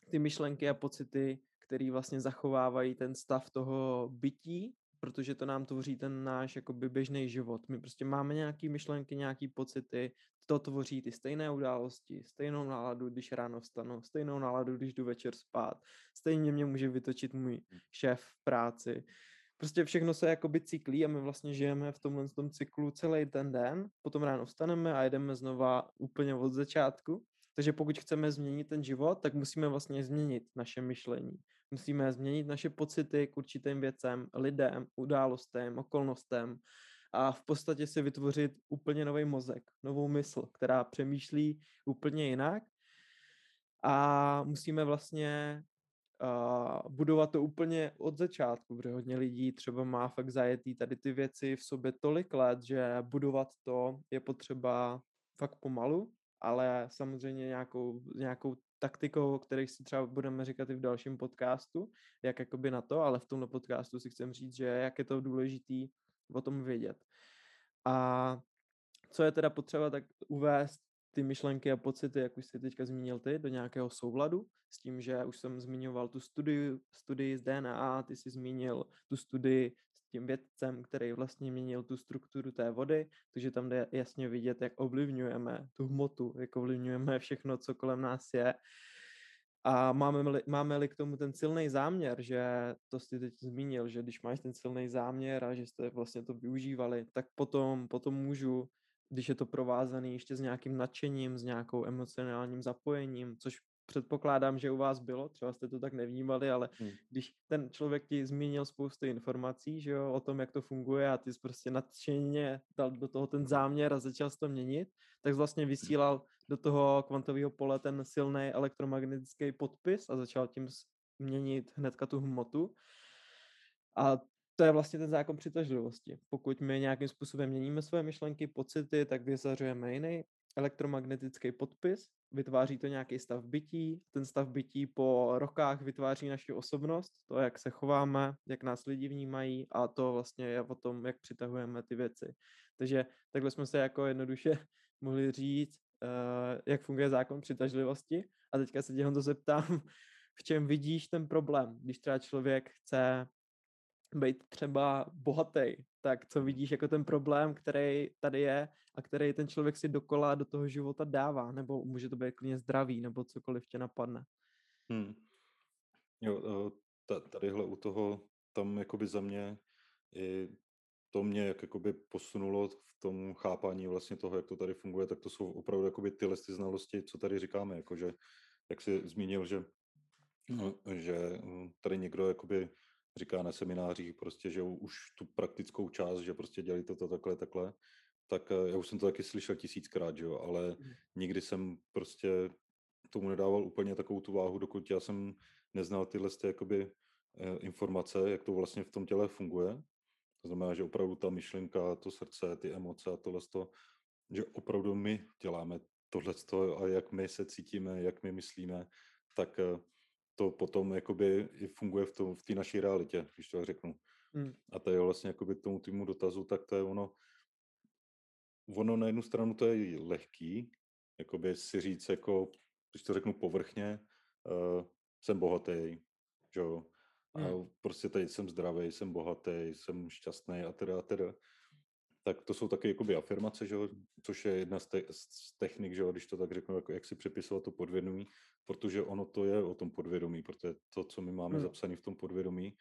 ty myšlenky a pocity, které vlastně zachovávají ten stav toho bytí, protože to nám tvoří ten náš jakoby běžný život. My prostě máme nějaké myšlenky, nějaké pocity, to tvoří ty stejné události, stejnou náladu, když ráno vstanu, stejnou náladu, když jdu večer spát, stejně mě může vytočit můj šéf v práci. Prostě všechno se jakoby cyklí a my vlastně žijeme v tomhle tom cyklu celý ten den, potom ráno vstaneme a jedeme znova úplně od začátku. Takže pokud chceme změnit ten život, tak musíme vlastně změnit naše myšlení. Musíme změnit naše pocity k určitým věcem, lidem, událostem, okolnostem a v podstatě si vytvořit úplně nový mozek, novou mysl, která přemýšlí úplně jinak. A musíme vlastně uh, budovat to úplně od začátku, protože hodně lidí třeba má fakt zajetý tady ty věci v sobě tolik let, že budovat to je potřeba fakt pomalu, ale samozřejmě nějakou, nějakou taktikou, o kterých si třeba budeme říkat i v dalším podcastu, jak jakoby na to, ale v tomhle podcastu si chcem říct, že jak je to důležitý o tom vědět. A co je teda potřeba, tak uvést ty myšlenky a pocity, jak už jsi teďka zmínil ty, do nějakého souladu s tím, že už jsem zmiňoval tu studii, studii z DNA, ty jsi zmínil tu studii s tím vědcem, který vlastně měnil tu strukturu té vody, takže tam jde jasně vidět, jak ovlivňujeme tu hmotu, jak ovlivňujeme všechno, co kolem nás je. A máme-li, máme-li k tomu ten silný záměr, že to jsi teď zmínil, že když máš ten silný záměr a že jste vlastně to využívali, tak potom, potom můžu když je to provázané ještě s nějakým nadšením, s nějakou emocionálním zapojením, což předpokládám, že u vás bylo, třeba jste to tak nevnímali, ale hmm. když ten člověk ti zmínil spoustu informací, že jo, o tom, jak to funguje a ty jsi prostě nadšeně dal do toho ten záměr a začal to měnit, tak vlastně vysílal do toho kvantového pole ten silný elektromagnetický podpis a začal tím měnit hnedka tu hmotu. A to je vlastně ten zákon přitažlivosti. Pokud my nějakým způsobem měníme své myšlenky, pocity, tak vyzařujeme jiný elektromagnetický podpis, vytváří to nějaký stav bytí, ten stav bytí po rokách vytváří naši osobnost, to, jak se chováme, jak nás lidi vnímají a to vlastně je o tom, jak přitahujeme ty věci. Takže takhle jsme se jako jednoduše mohli říct, uh, jak funguje zákon přitažlivosti a teďka se tě to zeptám, v čem vidíš ten problém, když třeba člověk chce být třeba bohatý, tak co vidíš jako ten problém, který tady je a který ten člověk si dokola do toho života dává, nebo může to být klidně zdravý, nebo cokoliv tě napadne. Hmm. Jo, tadyhle u toho, tam jakoby za mě i to mě jak jakoby posunulo v tom chápání vlastně toho, jak to tady funguje, tak to jsou opravdu jakoby tyhle ty znalosti, co tady říkáme, jakože, jak jsi zmínil, že, no, že hm, tady někdo jakoby říká na seminářích prostě, že už tu praktickou část, že prostě dělají toto takhle, takhle, tak eh, já už jsem to taky slyšel tisíckrát, že jo, ale mm. nikdy jsem prostě tomu nedával úplně takovou tu váhu, dokud já jsem neznal tyhle ty, jakoby, eh, informace, jak to vlastně v tom těle funguje. To znamená, že opravdu ta myšlenka, to srdce, ty emoce a tohle, že opravdu my děláme tohle a jak my se cítíme, jak my myslíme, tak eh, to potom jakoby i funguje v, tom, v té naší realitě, když to řeknu. Hmm. A to je vlastně jakoby k tomu týmu dotazu, tak to je ono, ono na jednu stranu to je lehký, jakoby si říct, jako, když to řeknu povrchně, uh, jsem bohatý, že jo, a hmm. prostě tady jsem zdravý, jsem bohatý, jsem šťastný a teda a teda. Tak to jsou taky jakoby afirmace, že jo, což je jedna z, te- z technik, že jo, když to tak řeknu, jako jak si připisovat to podvědomí, protože ono to je o tom podvědomí, protože to, co my máme hmm. zapsané v tom podvědomí,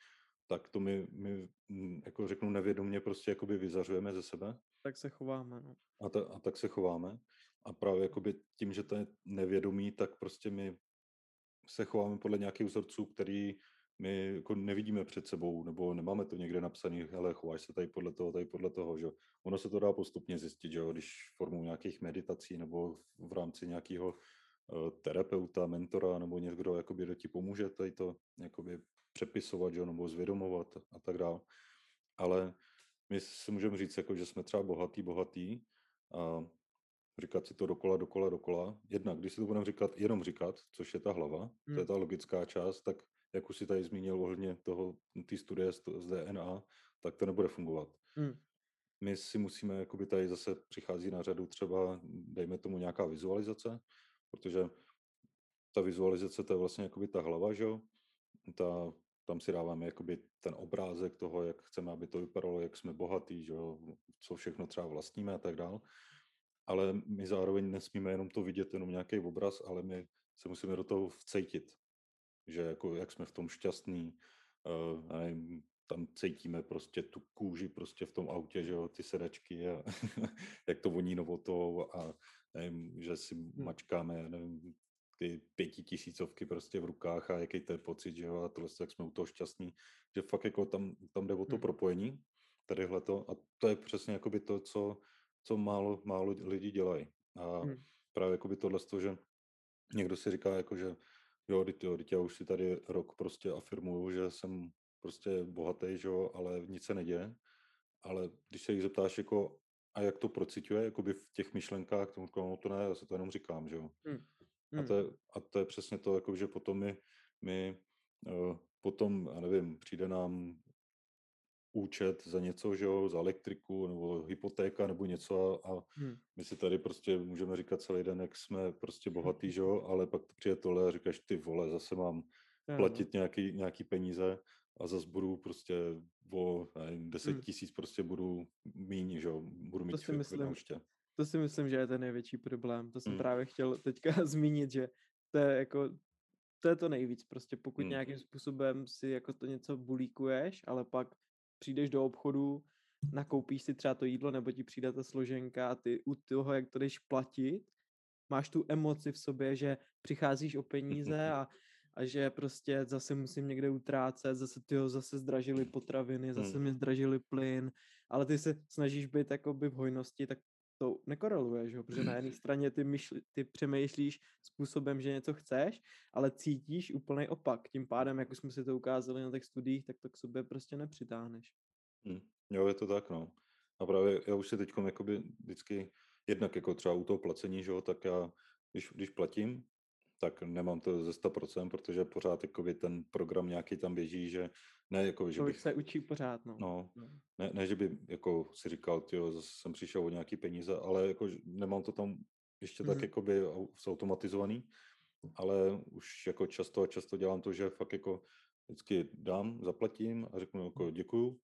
tak to my, my mm, jako řeknu nevědomně prostě jakoby vyzařujeme ze sebe. Tak se chováme, no. A, ta, a tak se chováme. A právě jakoby tím, že to je nevědomí, tak prostě my se chováme podle nějakých vzorců, který my jako nevidíme před sebou, nebo nemáme to někde napsané, ale chováš se tady podle toho, tady podle toho, že Ono se to dá postupně zjistit, že jo, když formou nějakých meditací nebo v rámci nějakého Eh, terapeuta, mentora nebo někdo, jakoby, kdo ti pomůže tady to jakoby, přepisovat, že, nebo zvědomovat a tak dále. Ale my si můžeme říct, jako, že jsme třeba bohatý, bohatý a říkat si to dokola, dokola, dokola. Jednak, když si to budeme říkat, jenom říkat, což je ta hlava, hmm. to je hmm. ta logická část, tak jak už si tady zmínil ohledně toho, té studie z, z DNA, tak to nebude fungovat. Hmm. My si musíme, jakoby tady zase přichází na řadu třeba, dejme tomu nějaká vizualizace, protože ta vizualizace, to je vlastně jakoby ta hlava, že jo? Ta, tam si dáváme jakoby ten obrázek toho, jak chceme, aby to vypadalo, jak jsme bohatí, že jo? co všechno třeba vlastníme a tak dále. Ale my zároveň nesmíme jenom to vidět, jenom nějaký obraz, ale my se musíme do toho vcejtit, že jako, jak jsme v tom šťastní, uh, nevím, tam cítíme prostě tu kůži prostě v tom autě, že jo, ty sedačky a jak to voní novotou a nevím, že si hm. mačkáme, nevím, ty pětitisícovky prostě v rukách a jaký to je pocit, že jo, a tohle, jak jsme u toho šťastní, že fakt jako tam, tam jde o to hmm. propojení, tadyhle to, a to je přesně jakoby to, co, co málo, málo lidí dělají. A hmm. právě jakoby tohle, že někdo si říká, jako, že jo, teď, jo, teď já už si tady rok prostě afirmuju, že jsem prostě bohatý, že jo, ale nic se neděje. Ale když se jich zeptáš, jako, a jak to procituje, jakoby v těch myšlenkách, tomu no to ne, já se to jenom říkám, že jo. Hmm. Hmm. A, to je, a to je přesně to, jako, že potom my, my uh, potom, já nevím, přijde nám účet za něco, že jo, za elektriku nebo hypotéka nebo něco a Hmm. my si tady prostě můžeme říkat celý den, jak jsme prostě bohatý, že jo, ale pak přijde tohle a říkáš, ty vole, zase mám Ano. platit nějaký, nějaký peníze a zase budu prostě o nevím, 10 Hmm. tisíc prostě budu míň, že jo, budu mít To si myslím. To si myslím, že je ten největší problém. To jsem Hmm. právě chtěl teďka zmínit, že to je jako, to je to nejvíc. Prostě pokud Hmm. nějakým způsobem si jako to něco bulíkuješ, ale pak přijdeš do obchodu, nakoupíš si třeba to jídlo, nebo ti přijde ta složenka a ty u toho, jak to jdeš platit, máš tu emoci v sobě, že přicházíš o peníze a, a že prostě zase musím někde utrácet, zase ty zase zdražili potraviny, zase Hmm. mi zdražili plyn, ale ty se snažíš být jakoby v hojnosti, tak to nekoreluje, že jo? protože na jedné straně ty, myšli, ty přemýšlíš způsobem, že něco chceš, ale cítíš úplný opak. Tím pádem, jak už jsme si to ukázali na těch studiích, tak to k sobě prostě nepřitáhneš. Hm. Jo, je to tak, no. A právě já už si teď jakoby vždycky, jednak jako třeba u toho placení, že jo, tak já, když, když platím, tak nemám to ze 100%, protože pořád jakoby ten program nějaký tam běží, že ne jako, že bych, se učí pořád, no. no, No. ne, ne, že by jako si říkal, zase jsem přišel o nějaký peníze, ale jako že nemám to tam ještě tak Mhm. jakoby au- zautomatizovaný, ale už jako často a často dělám to, že fakt jako vždycky dám, zaplatím a řeknu jako děkuju,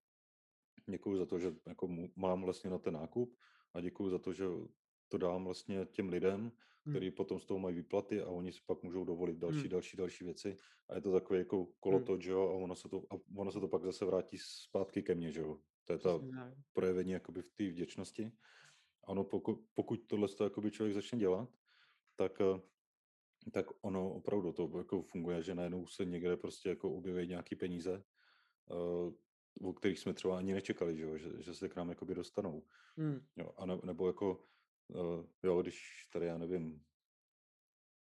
děkuju za to, že jako mám vlastně na ten nákup a děkuju za to, že to dám vlastně těm lidem, Hmm. který potom z toho mají výplaty a oni si pak můžou dovolit další, Hmm. další, další věci. A je to takový jako kolotoč, že jo, a ono se to, a ono se to pak zase vrátí zpátky ke mně, že jo. To je ta projevení jakoby v té vděčnosti. Ano, pokud, pokud tohle to jakoby člověk začne dělat, tak, eh, tak ono opravdu to jako funguje, že najednou se někde prostě jako objeví nějaký peníze, eh, o kterých jsme třeba ani nečekali, že, jo? Že, že se k nám jakoby dostanou. Hmm. Jo, a ne, nebo jako, jo, když tady, já nevím,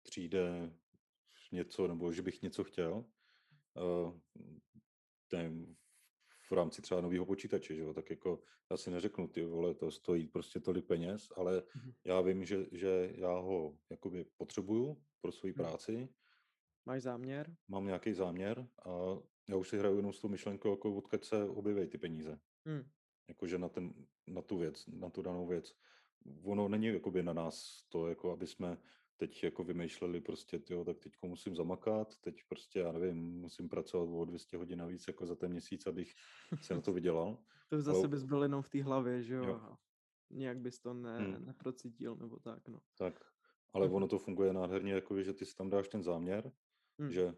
přijde něco, nebo že bych něco chtěl, uh, nevím, v rámci třeba nového počítače, že jo, tak jako já si neřeknu, ty vole, to stojí prostě tolik peněz, ale Mhm. já vím, že, že já ho jakoby potřebuju pro svoji Hmm. práci, Máš záměr? mám nějaký záměr a já už si hraju jenom s tou myšlenkou, jako odkud se objeví ty peníze Hmm. jakože na, ten, na tu věc, na tu danou věc. Ono není jakoby na nás to, jako aby jsme teď jako vymýšleli prostě, tyjo, tak teď musím zamakat, teď prostě, já nevím, musím pracovat o 200 hodin navíc jako za ten měsíc, abych se na to vydělal. To už Ale- zase bys byl jenom v té hlavě, že jo? Jo. Nějak bys to ne, Hmm. neprocítil, nebo tak, no. Tak, ale Mhm. ono to funguje nádherně, jako že ty si tam dáš ten záměr, Hmm. že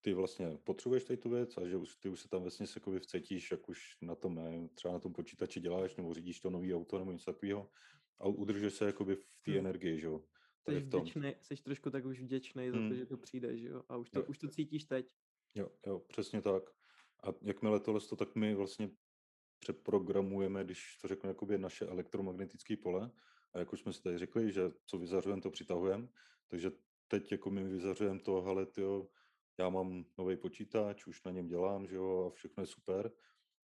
ty vlastně potřebuješ tady tu věc a že už, ty už se tam vlastně jakoby vcítíš, jak už na tom, nevím, třeba na tom počítači děláš, nebo řídíš to nový auto, nebo něco takového a udržuješ se jakoby v té Hmm. energii, že jo. Jsi vděčnej, jsi trošku tak už vděčný za to, Hmm. že to přijde, že jo? A už to, Jo. už to cítíš teď. Jo, jo, přesně tak. A jakmile tohle, to, tak my vlastně přeprogramujeme, když to řeknu, jakoby naše elektromagnetické pole. A jak už jsme si tady řekli, že co vyzařujeme, to přitahujeme. Takže teď jako my vyzařujeme to, hele, tyjo, já mám nový počítač, už na něm dělám, že jo, a všechno je super.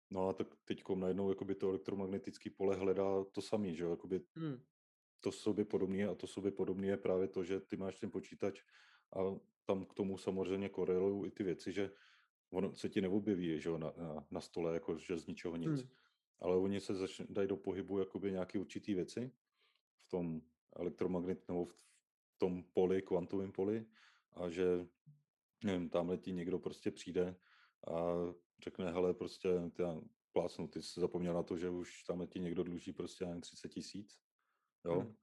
No a tak teď najednou jakoby to elektromagnetické pole hledá to samé, že jo, jakoby Hmm. to sobě podobné a to sobě podobné je právě to, že ty máš ten počítač a tam k tomu samozřejmě korelují i ty věci, že ono se ti neobjeví že jo, na, na, na stole, jako že z ničeho nic. Hmm. Ale oni se začne, dají do pohybu jakoby nějaké určitý věci v tom elektromagnet nebo v tom poli, kvantovém poli a že nevím, tam letí někdo prostě přijde a řekne, hele, prostě ty plácnu, ty jsi zapomněl na to, že už tam ti někdo dluží prostě nevím, 30 tisíc, jo, Hmm.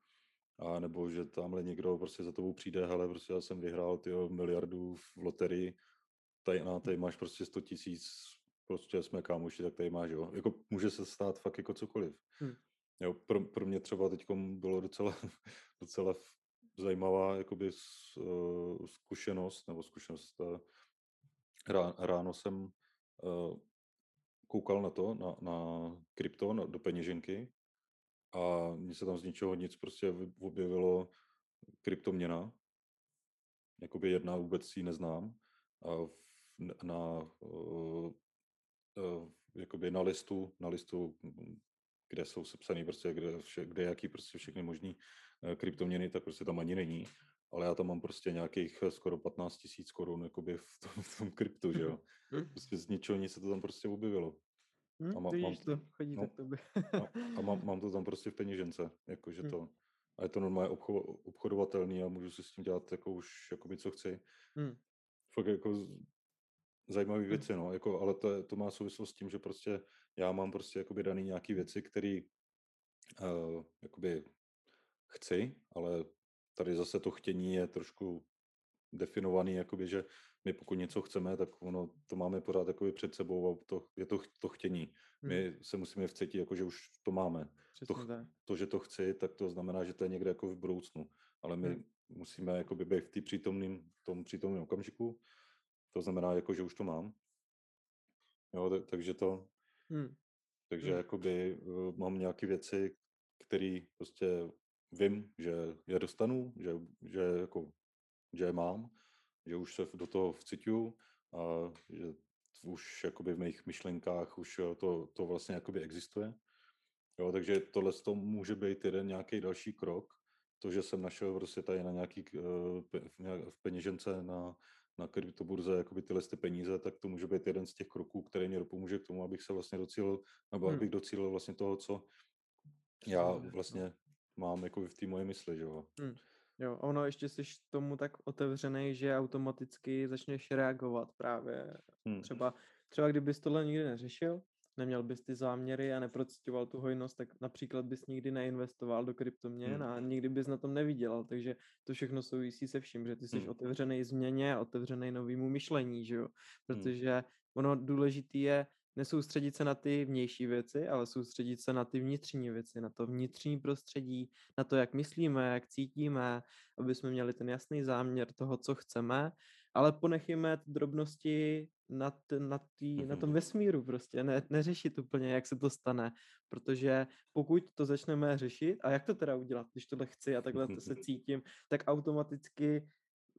a nebo že tamhle někdo prostě za tebou přijde, hele, prostě já jsem vyhrál tyjo, miliardu v loterii, tady, na, tady máš prostě 100 tisíc, prostě jsme kámoši, tak tady máš, jo. Jako může se stát fakt jako cokoliv. Hmm. Jo, pro, pro mě třeba teď bylo docela, docela zajímavá jakoby uh, zkušenost, nebo zkušenost, rá, ráno jsem koukal na to, na, na krypto, na, do peněženky a mně se tam z ničeho nic prostě objevilo kryptoměna, jakoby jedna vůbec ji neznám, a v, na, uh, uh, jakoby na listu, na listu, kde jsou sepsaný prostě, kde, vše, kde jaký prostě všechny možný eh, kryptoměny, tak prostě tam ani není. Ale já tam mám prostě nějakých eh, skoro 15 tisíc korun jakoby v tom, v tom kryptu, že jo. Hmm. Prostě z ničeho nic se to tam prostě objevilo. Hm, A má, vidíš mám, to, chodí no, to k tobě. a, a mám, mám to tam prostě v peněžence, jakože Hm, to, a je to normálně obcho, obchodovatelný a můžu si s tím dělat jako už jakoby co chci. hm, Fakt jako zajímavé hm, věci, no, jako, ale to, je- to má souvislost s tím, že prostě já mám prostě jakoby daný nějaký věci, které uh, jakoby chci, ale tady zase to chtění je trošku definovaný, jakoby, že my pokud něco chceme, tak ono to máme pořád jakoby před sebou a to, je to, to chtění. My se musíme vcítit, jako, že už to máme. To, přesně ch- tak. to, že to chci, tak to znamená, že to je někde jako v budoucnu. Ale my Hm, musíme jakoby být v té přítomným, tom přítomném okamžiku. To znamená, jako, že už to mám. Jo, tak, takže to, hm, takže hm, jakoby uh, mám nějaké věci, které prostě vím, že je dostanu, že, že, jako, že je mám, že už se do toho vcituju a že už jakoby v mých myšlenkách už eh, to, to vlastně jakoby existuje. Jo, takže tohle to může být jeden nějaký další krok. To, že jsem našel prostě tady na nějaký, eh, v peněžence na, na kryptoburze jakoby tyhle ty peníze, tak to může být jeden z těch kroků, který mě dopomůže k tomu, abych se vlastně docílil, nebo hm, abych docílil vlastně toho, co já vlastně mám jako v té moje mysli, že jo. Hm. Jo, a ono ještě jsi tomu tak otevřený, že automaticky začneš reagovat právě. Hm. Třeba, třeba kdybys tohle nikdy neřešil, neměl bys ty záměry a neprocitoval tu hojnost, tak například bys nikdy neinvestoval do kryptoměn Hm. a nikdy bys na tom nevydělal, takže to všechno souvisí se vším, že ty jsi Hm. otevřený změně, otevřený novému myšlení, že jo, Hm. protože ono důležitý je nesoustředit se na ty vnější věci, ale soustředit se na ty vnitřní věci, na to vnitřní prostředí, na to, jak myslíme, jak cítíme, aby jsme měli ten jasný záměr toho, co chceme, ale ponechíme ty drobnosti na, t- na, tý, na tom Mhm. vesmíru prostě, ne, neřešit úplně, jak se to stane, protože pokud to začneme řešit, a jak to teda udělat, když tohle chci a takhle to se cítím, tak automaticky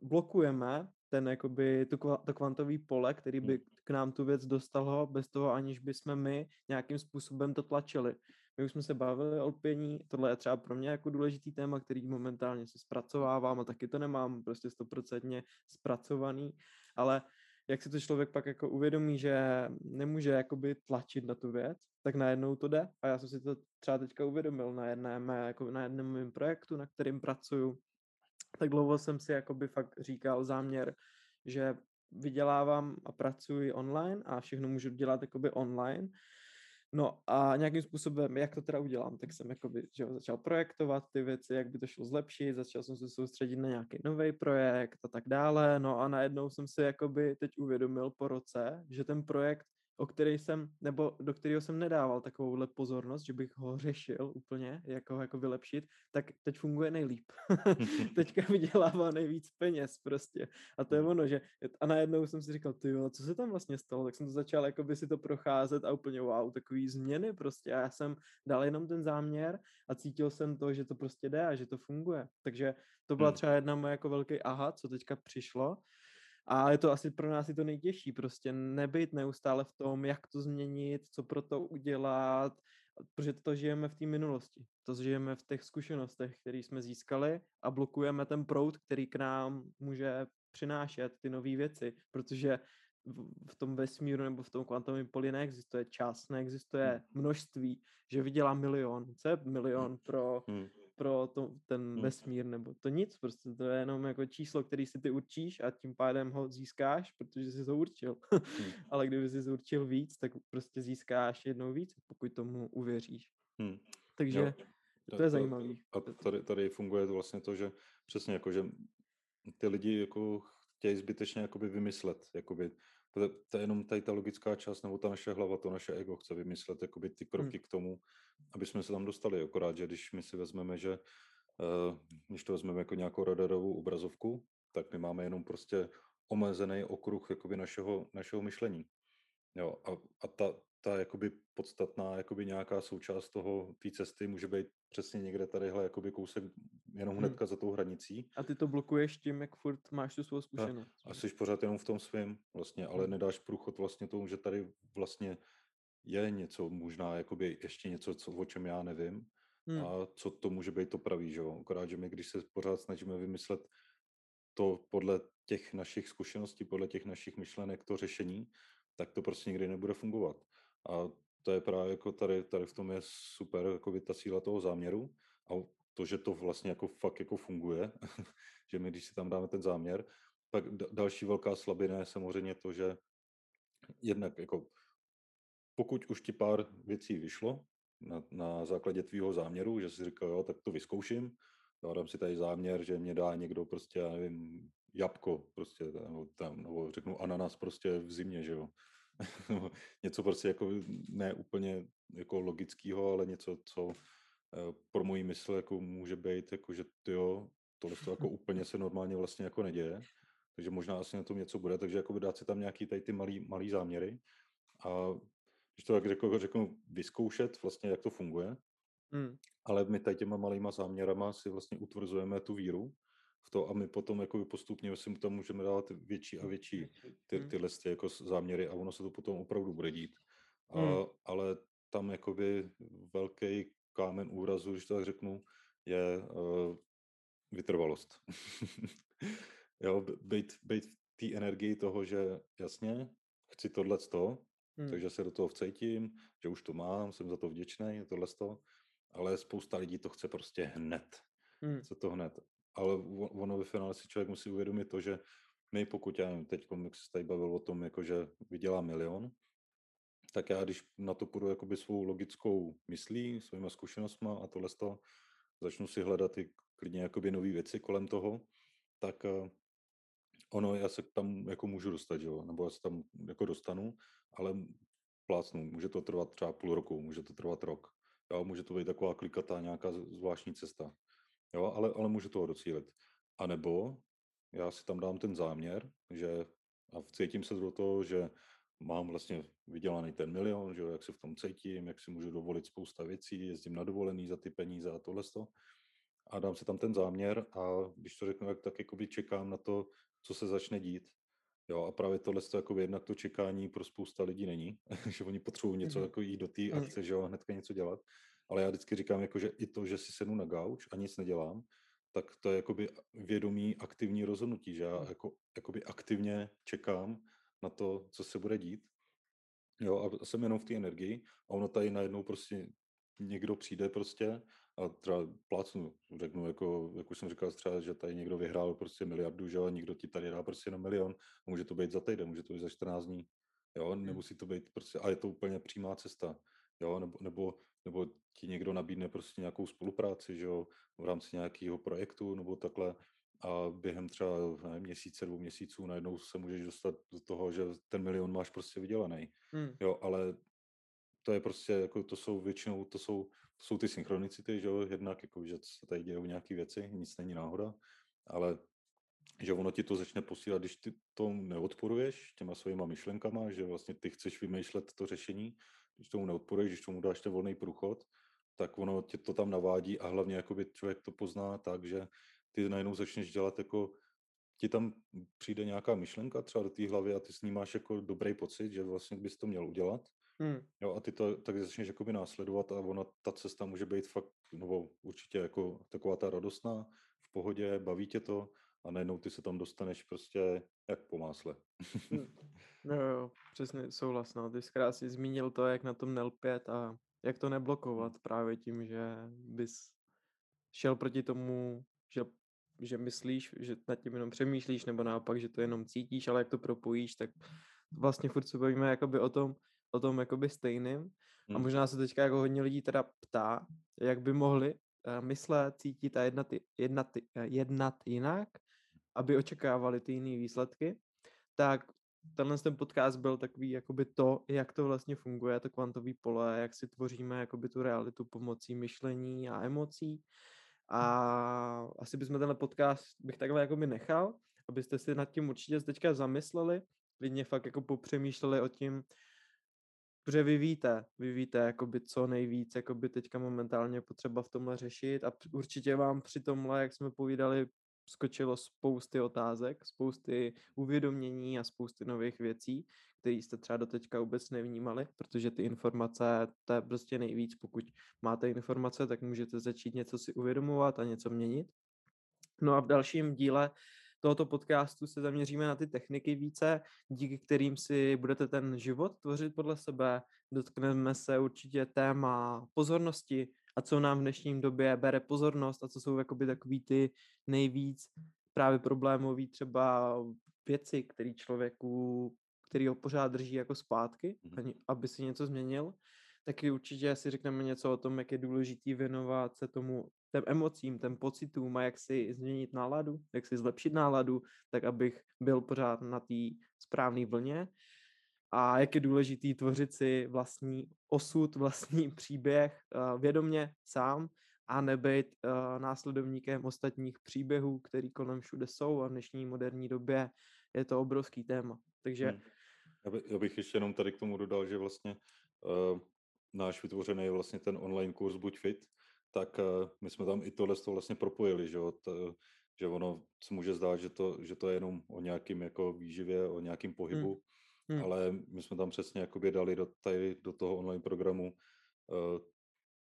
blokujeme ten jakoby to, kva- to kvantový pole, který by Hm. k nám tu věc dostalo, bez toho aniž bychom my nějakým způsobem to tlačili. My už jsme se bavili o lpění, tohle je třeba pro mě jako důležitý téma, který momentálně se zpracovávám a taky to nemám prostě stoprocentně zpracovaný, ale jak si to člověk pak jako uvědomí, že nemůže jakoby tlačit na tu věc, tak najednou to jde. A já jsem si to třeba teďka uvědomil na jednom, jako na jednom mém projektu, na kterým pracuju. Tak dlouho jsem si jakoby fakt říkal záměr, že vydělávám a pracuji online a všechno můžu dělat jakoby online. No a nějakým způsobem, jak to teda udělám, tak jsem jakoby, že začal projektovat ty věci, jak by to šlo zlepšit, začal jsem se soustředit na nějaký nový projekt a tak dále, no a najednou jsem si jakoby teď uvědomil po roce, že ten projekt, o který jsem, nebo do kterého jsem nedával takovouhle pozornost, že bych ho řešil úplně, jak ho jako vylepšit, tak teď funguje nejlíp. Teďka vydělává nejvíc peněz prostě. A to je ono, že a najednou jsem si říkal, ty jo, co se tam vlastně stalo? Tak jsem to začal jakoby si to procházet a úplně wow, takový změny prostě. A já jsem dal jenom ten záměr a cítil jsem to, že to prostě jde a že to funguje. Takže to byla Hmm. třeba jedna moje jako velký aha, co teďka přišlo. A je to asi pro nás i to nejtěžší, prostě nebyt neustále v tom, jak to změnit, co pro to udělat, protože to žijeme v té minulosti. To žijeme v těch zkušenostech, které jsme získali a blokujeme ten proud, který k nám může přinášet ty nové věci, protože v, tom vesmíru nebo v tom kvantovém poli neexistuje čas, neexistuje množství, že vydělá milion. Co je milion pro, Hm. Pro to, ten Hmm. vesmír, nebo to nic, prostě to je jenom jako číslo, který si ty určíš a tím pádem ho získáš, protože jsi to určil. Hm. Ale kdyby jsi určil víc, tak prostě získáš jednou víc, pokud tomu uvěříš. Hm. Takže Jo. to je zajímavý. A tady, tady funguje to vlastně to, že přesně jako, že ty lidi jako chtějí zbytečně jakoby vymyslet, jakoby, to, to je jenom tady ta logická část, nebo ta naše hlava, to naše ego chce vymyslet jakoby ty kroky k tomu, aby jsme se tam dostali. Akorát, že když my si vezmeme, že uh, když to vezmeme jako nějakou radarovou obrazovku, tak my máme jenom prostě omezený okruh jakoby našeho, našeho myšlení. Jo, a, a ta, ta jakoby podstatná jakoby nějaká součást toho, té cesty může být přesně někde tadyhle jakoby kousek jenom Hmm. hnedka za tou hranicí A ty to blokuješ tím, jak furt máš tu svou zkušenost. a jsi pořád jenom v tom svém vlastně, ale Hmm. nedáš průchod vlastně tomu, že tady vlastně je něco, možná jakoby ještě něco, co, o čem já nevím Hmm. a co to může být to pravý, že jo. Akorát, že my, když se pořád snažíme vymyslet to podle těch našich zkušeností, podle těch našich myšlenek, to řešení, tak to prostě nikdy nebude fungovat. A to je právě jako tady, tady v tom je super jako ta síla toho záměru a to, že to vlastně jako fakt jako funguje, že my, když si tam dáme ten záměr, tak další velká slabina je samozřejmě to, že jednak jako pokud už ti pár věcí vyšlo na, na základě tvýho záměru, že jsi říkal, jo, tak to vyzkouším, já dám si tady záměr, že mě dá někdo prostě, já nevím, jabko prostě, nebo, tam, nebo řeknu ananas prostě v zimě, že jo. něco prostě jako ne úplně jako logického, ale něco, co eh, pro moji mysl jako může být, jako že jo, tohle to jako úplně se normálně vlastně jako neděje. Takže možná asi na tom něco bude, takže jako dát si tam nějaký tady ty malý, malý záměry a když to tak řeknu, řeknu vyzkoušet vlastně, jak to funguje, hmm. ale my tady těma malýma záměrama si vlastně utvrzujeme tu víru v to a my potom jako postupně si tam můžeme dávat větší a větší ty, hmm. tyhle ty jako záměry a ono se to potom opravdu bude dít. A, hmm. Ale tam jakoby velký kámen úrazu, když to tak řeknu, je uh, vytrvalost. jo, být, být v té energii toho, že jasně, chci tohle to, hmm. takže se do toho vcejtím, že už to mám, jsem za to vděčný, tohle to, ale spousta lidí to chce prostě hned. Hmm. Chce to hned. Ale ono ve finále si člověk musí uvědomit to, že my pokud, já teď, jak se tady bavil o tom, jako že vydělá milion, tak já, když na to půjdu jakoby svou logickou myslí, svýma zkušenostma a tohle to, začnu si hledat i klidně jakoby nové věci kolem toho, tak eh, ono, já se tam jako můžu dostat, jo? nebo já se tam jako dostanu, ale plácnu, může to trvat třeba půl roku, může to trvat rok, jo? může to být taková klikatá nějaká zvláštní cesta, jo? Ale, ale můžu toho docílit. A nebo já si tam dám ten záměr, že a cítím se do toho, že mám vlastně vydělaný ten milion, že jo, jak se v tom cítím, jak si můžu dovolit spousta věcí, jezdím na dovolený za ty peníze a tohle a dám si tam ten záměr a když to řeknu, tak, tak jakoby čekám na to, co se začne dít. Jo, a právě tohle to jako jednak to čekání pro spousta lidí není, že oni potřebují něco mm-hmm. jako jít do té mm. akce, že jo, hnedka něco dělat. Ale já vždycky říkám, jako, že i to, že si sednu na gauč a nic nedělám, tak to je jakoby vědomí aktivní rozhodnutí, že já mm. jako, jakoby aktivně čekám na to, co se bude dít. Jo, a jsem jenom v té energii a ono tady najednou prostě někdo přijde prostě a třeba plácnu, řeknu, jako, jak už jsem říkal třeba, že tady někdo vyhrál prostě miliardu, že a někdo ti tady dá prostě na milion, a může to být za týden, může to být za 14 dní, jo, hmm. nemusí to být prostě, a je to úplně přímá cesta, jo, nebo, nebo, nebo ti někdo nabídne prostě nějakou spolupráci, že jo, v rámci nějakého projektu, nebo takhle, a během třeba ne, měsíce, dvou měsíců najednou se můžeš dostat do toho, že ten milion máš prostě vydělaný. Hmm. Jo, ale to je prostě, jako to jsou většinou, to jsou, to jsou ty synchronicity, že jo, jednak, jako, že se tady dějou nějaké věci, nic není náhoda, ale že ono ti to začne posílat, když ty to neodporuješ těma svýma myšlenkama, že vlastně ty chceš vymýšlet to řešení, když tomu neodporuješ, když tomu dáš ten volný průchod, tak ono tě to tam navádí a hlavně jakoby člověk to pozná tak, že ty najednou začneš dělat jako ti tam přijde nějaká myšlenka třeba do té hlavy a ty s ní máš jako dobrý pocit, že vlastně bys to měl udělat Hmm. Jo, a ty to tak začneš jakoby následovat a ona, ta cesta může být fakt, nebo určitě jako taková ta radostná, v pohodě, baví tě to a najednou ty se tam dostaneš prostě jak po másle. Hmm. no jo, přesně souhlas, no. Ty jsi krásně zmínil to, jak na tom nelpět a jak to neblokovat hmm. právě tím, že bys šel proti tomu, že, že myslíš, že nad tím jenom přemýšlíš, nebo naopak, že to jenom cítíš, ale jak to propojíš, tak vlastně furt se bavíme jakoby o tom, o tom jakoby stejným. Hmm. A možná se teďka jako hodně lidí teda ptá, jak by mohli uh, myslet, cítit a jednat, jednat, uh, jednat jinak, aby očekávali ty jiné výsledky. Tak tenhle ten podcast byl takový jakoby to, jak to vlastně funguje, to kvantový pole, jak si tvoříme jakoby tu realitu pomocí myšlení a emocí. A asi bychom tenhle podcast bych takhle jakoby nechal, abyste si nad tím určitě teďka zamysleli, klidně fakt jako popřemýšleli o tím, Protože vy víte, vy víte, jakoby co nejvíc, jakoby teďka momentálně potřeba v tomhle řešit a určitě vám při tomhle, jak jsme povídali, skočilo spousty otázek, spousty uvědomění a spousty nových věcí, které jste třeba do teďka vůbec nevnímali, protože ty informace, to je prostě nejvíc, pokud máte informace, tak můžete začít něco si uvědomovat a něco měnit. No a v dalším díle tohoto podcastu se zaměříme na ty techniky více, díky kterým si budete ten život tvořit podle sebe. Dotkneme se určitě téma pozornosti a co nám v dnešním době bere pozornost a co jsou jakoby takový ty nejvíc právě problémový třeba věci, které člověku, který ho pořád drží jako zpátky, Mhm. ani, aby si něco změnil. Taky určitě si řekneme něco o tom, jak je důležitý věnovat se tomu těm emocím, těm pocitům a jak si změnit náladu, jak si zlepšit náladu, tak abych byl pořád na té správné vlně a jak je důležitý tvořit si vlastní osud, vlastní příběh uh, vědomě sám a nebejt uh, následovníkem ostatních příběhů, který kolem všude jsou a v dnešní moderní době je to obrovský téma. Takže Hmm. Já, by, já bych ještě jenom tady k tomu dodal, že vlastně uh, náš vytvořený je vlastně ten online kurz Buď fit, tak uh, my jsme tam i tohle toho vlastně propojili, že, jo? T, že ono se může zdát, že to, že to je jenom o nějakým jako výživě, o nějakým pohybu, Hmm. Ale my jsme tam přesně jakoby dali do, tady, do toho online programu uh,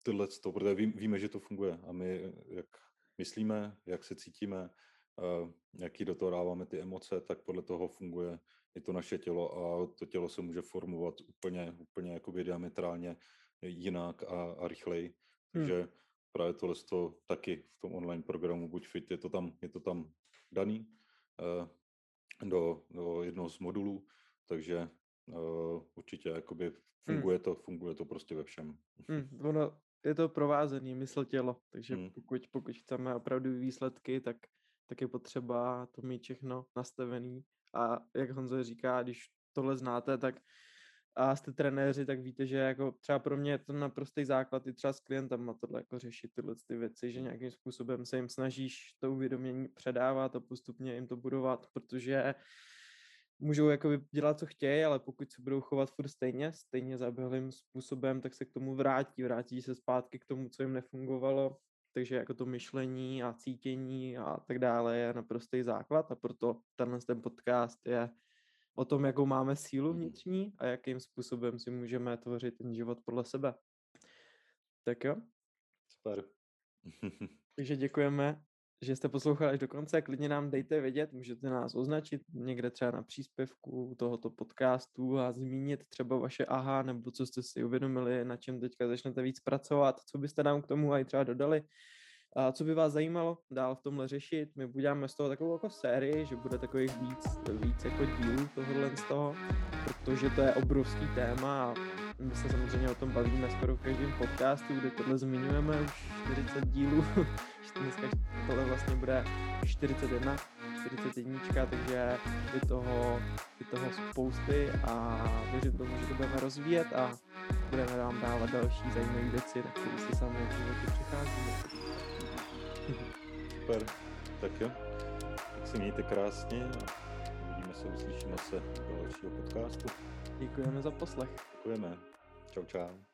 tyhle, to, protože ví, víme, že to funguje a my jak myslíme, jak se cítíme, uh, jaký do toho dáváme ty emoce, tak podle toho funguje i to naše tělo a to tělo se může formovat úplně, úplně jakoby diametrálně jinak a, a rychleji. Hmm. Takže právě tohle to taky v tom online programu Buď fit, je to tam, je to tam daný uh, do, do jednoho z modulů, takže uh, určitě jakoby funguje to, funguje to prostě ve všem. Hmm, ono je to provázený mysl tělo, takže Hmm. pokud, pokud chceme opravdu výsledky, tak, tak je potřeba to mít všechno nastavený. A jak Honzo říká, když tohle znáte, tak a jste trenéři, tak víte, že jako třeba pro mě je to naprostý základ i třeba s klientama tohle jako řešit tyhle ty věci, že nějakým způsobem se jim snažíš to uvědomění předávat a postupně jim to budovat, protože můžou jako dělat, co chtějí, ale pokud se budou chovat furt stejně, stejně zaběhlým způsobem, tak se k tomu vrátí, vrátí se zpátky k tomu, co jim nefungovalo, takže jako to myšlení a cítění a tak dále je naprostý základ a proto tenhle ten podcast je o tom, jakou máme sílu vnitřní a jakým způsobem si můžeme tvořit ten život podle sebe. Tak jo, Super. takže děkujeme, že jste poslouchali až do konce. Klidně nám dejte vědět, můžete nás označit někde třeba na příspěvku tohoto podcastu a zmínit třeba vaše aha, nebo co jste si uvědomili, na čem teďka začnete víc pracovat, co byste nám k tomu i třeba dodali. A co by vás zajímalo dál v tomhle řešit? My uděláme z toho takovou jako sérii, že bude takových víc, víc jako dílů tohohle z toho, protože to je obrovský téma a my se samozřejmě o tom bavíme skoro v každém podcastu, kde tohle zmiňujeme už 40 dílů. Dneska tohle vlastně bude 41, 41, takže je toho, je toho spousty a věřím tomu, že to budeme rozvíjet a budeme vám dávat další zajímavé věci, na které si sami v životě přicházíme. Super. Tak jo. Tak se mějte krásně a uvidíme se, uslyšíme se do dalšího podcastu. Děkujeme za poslech. Děkujeme. Čau, čau.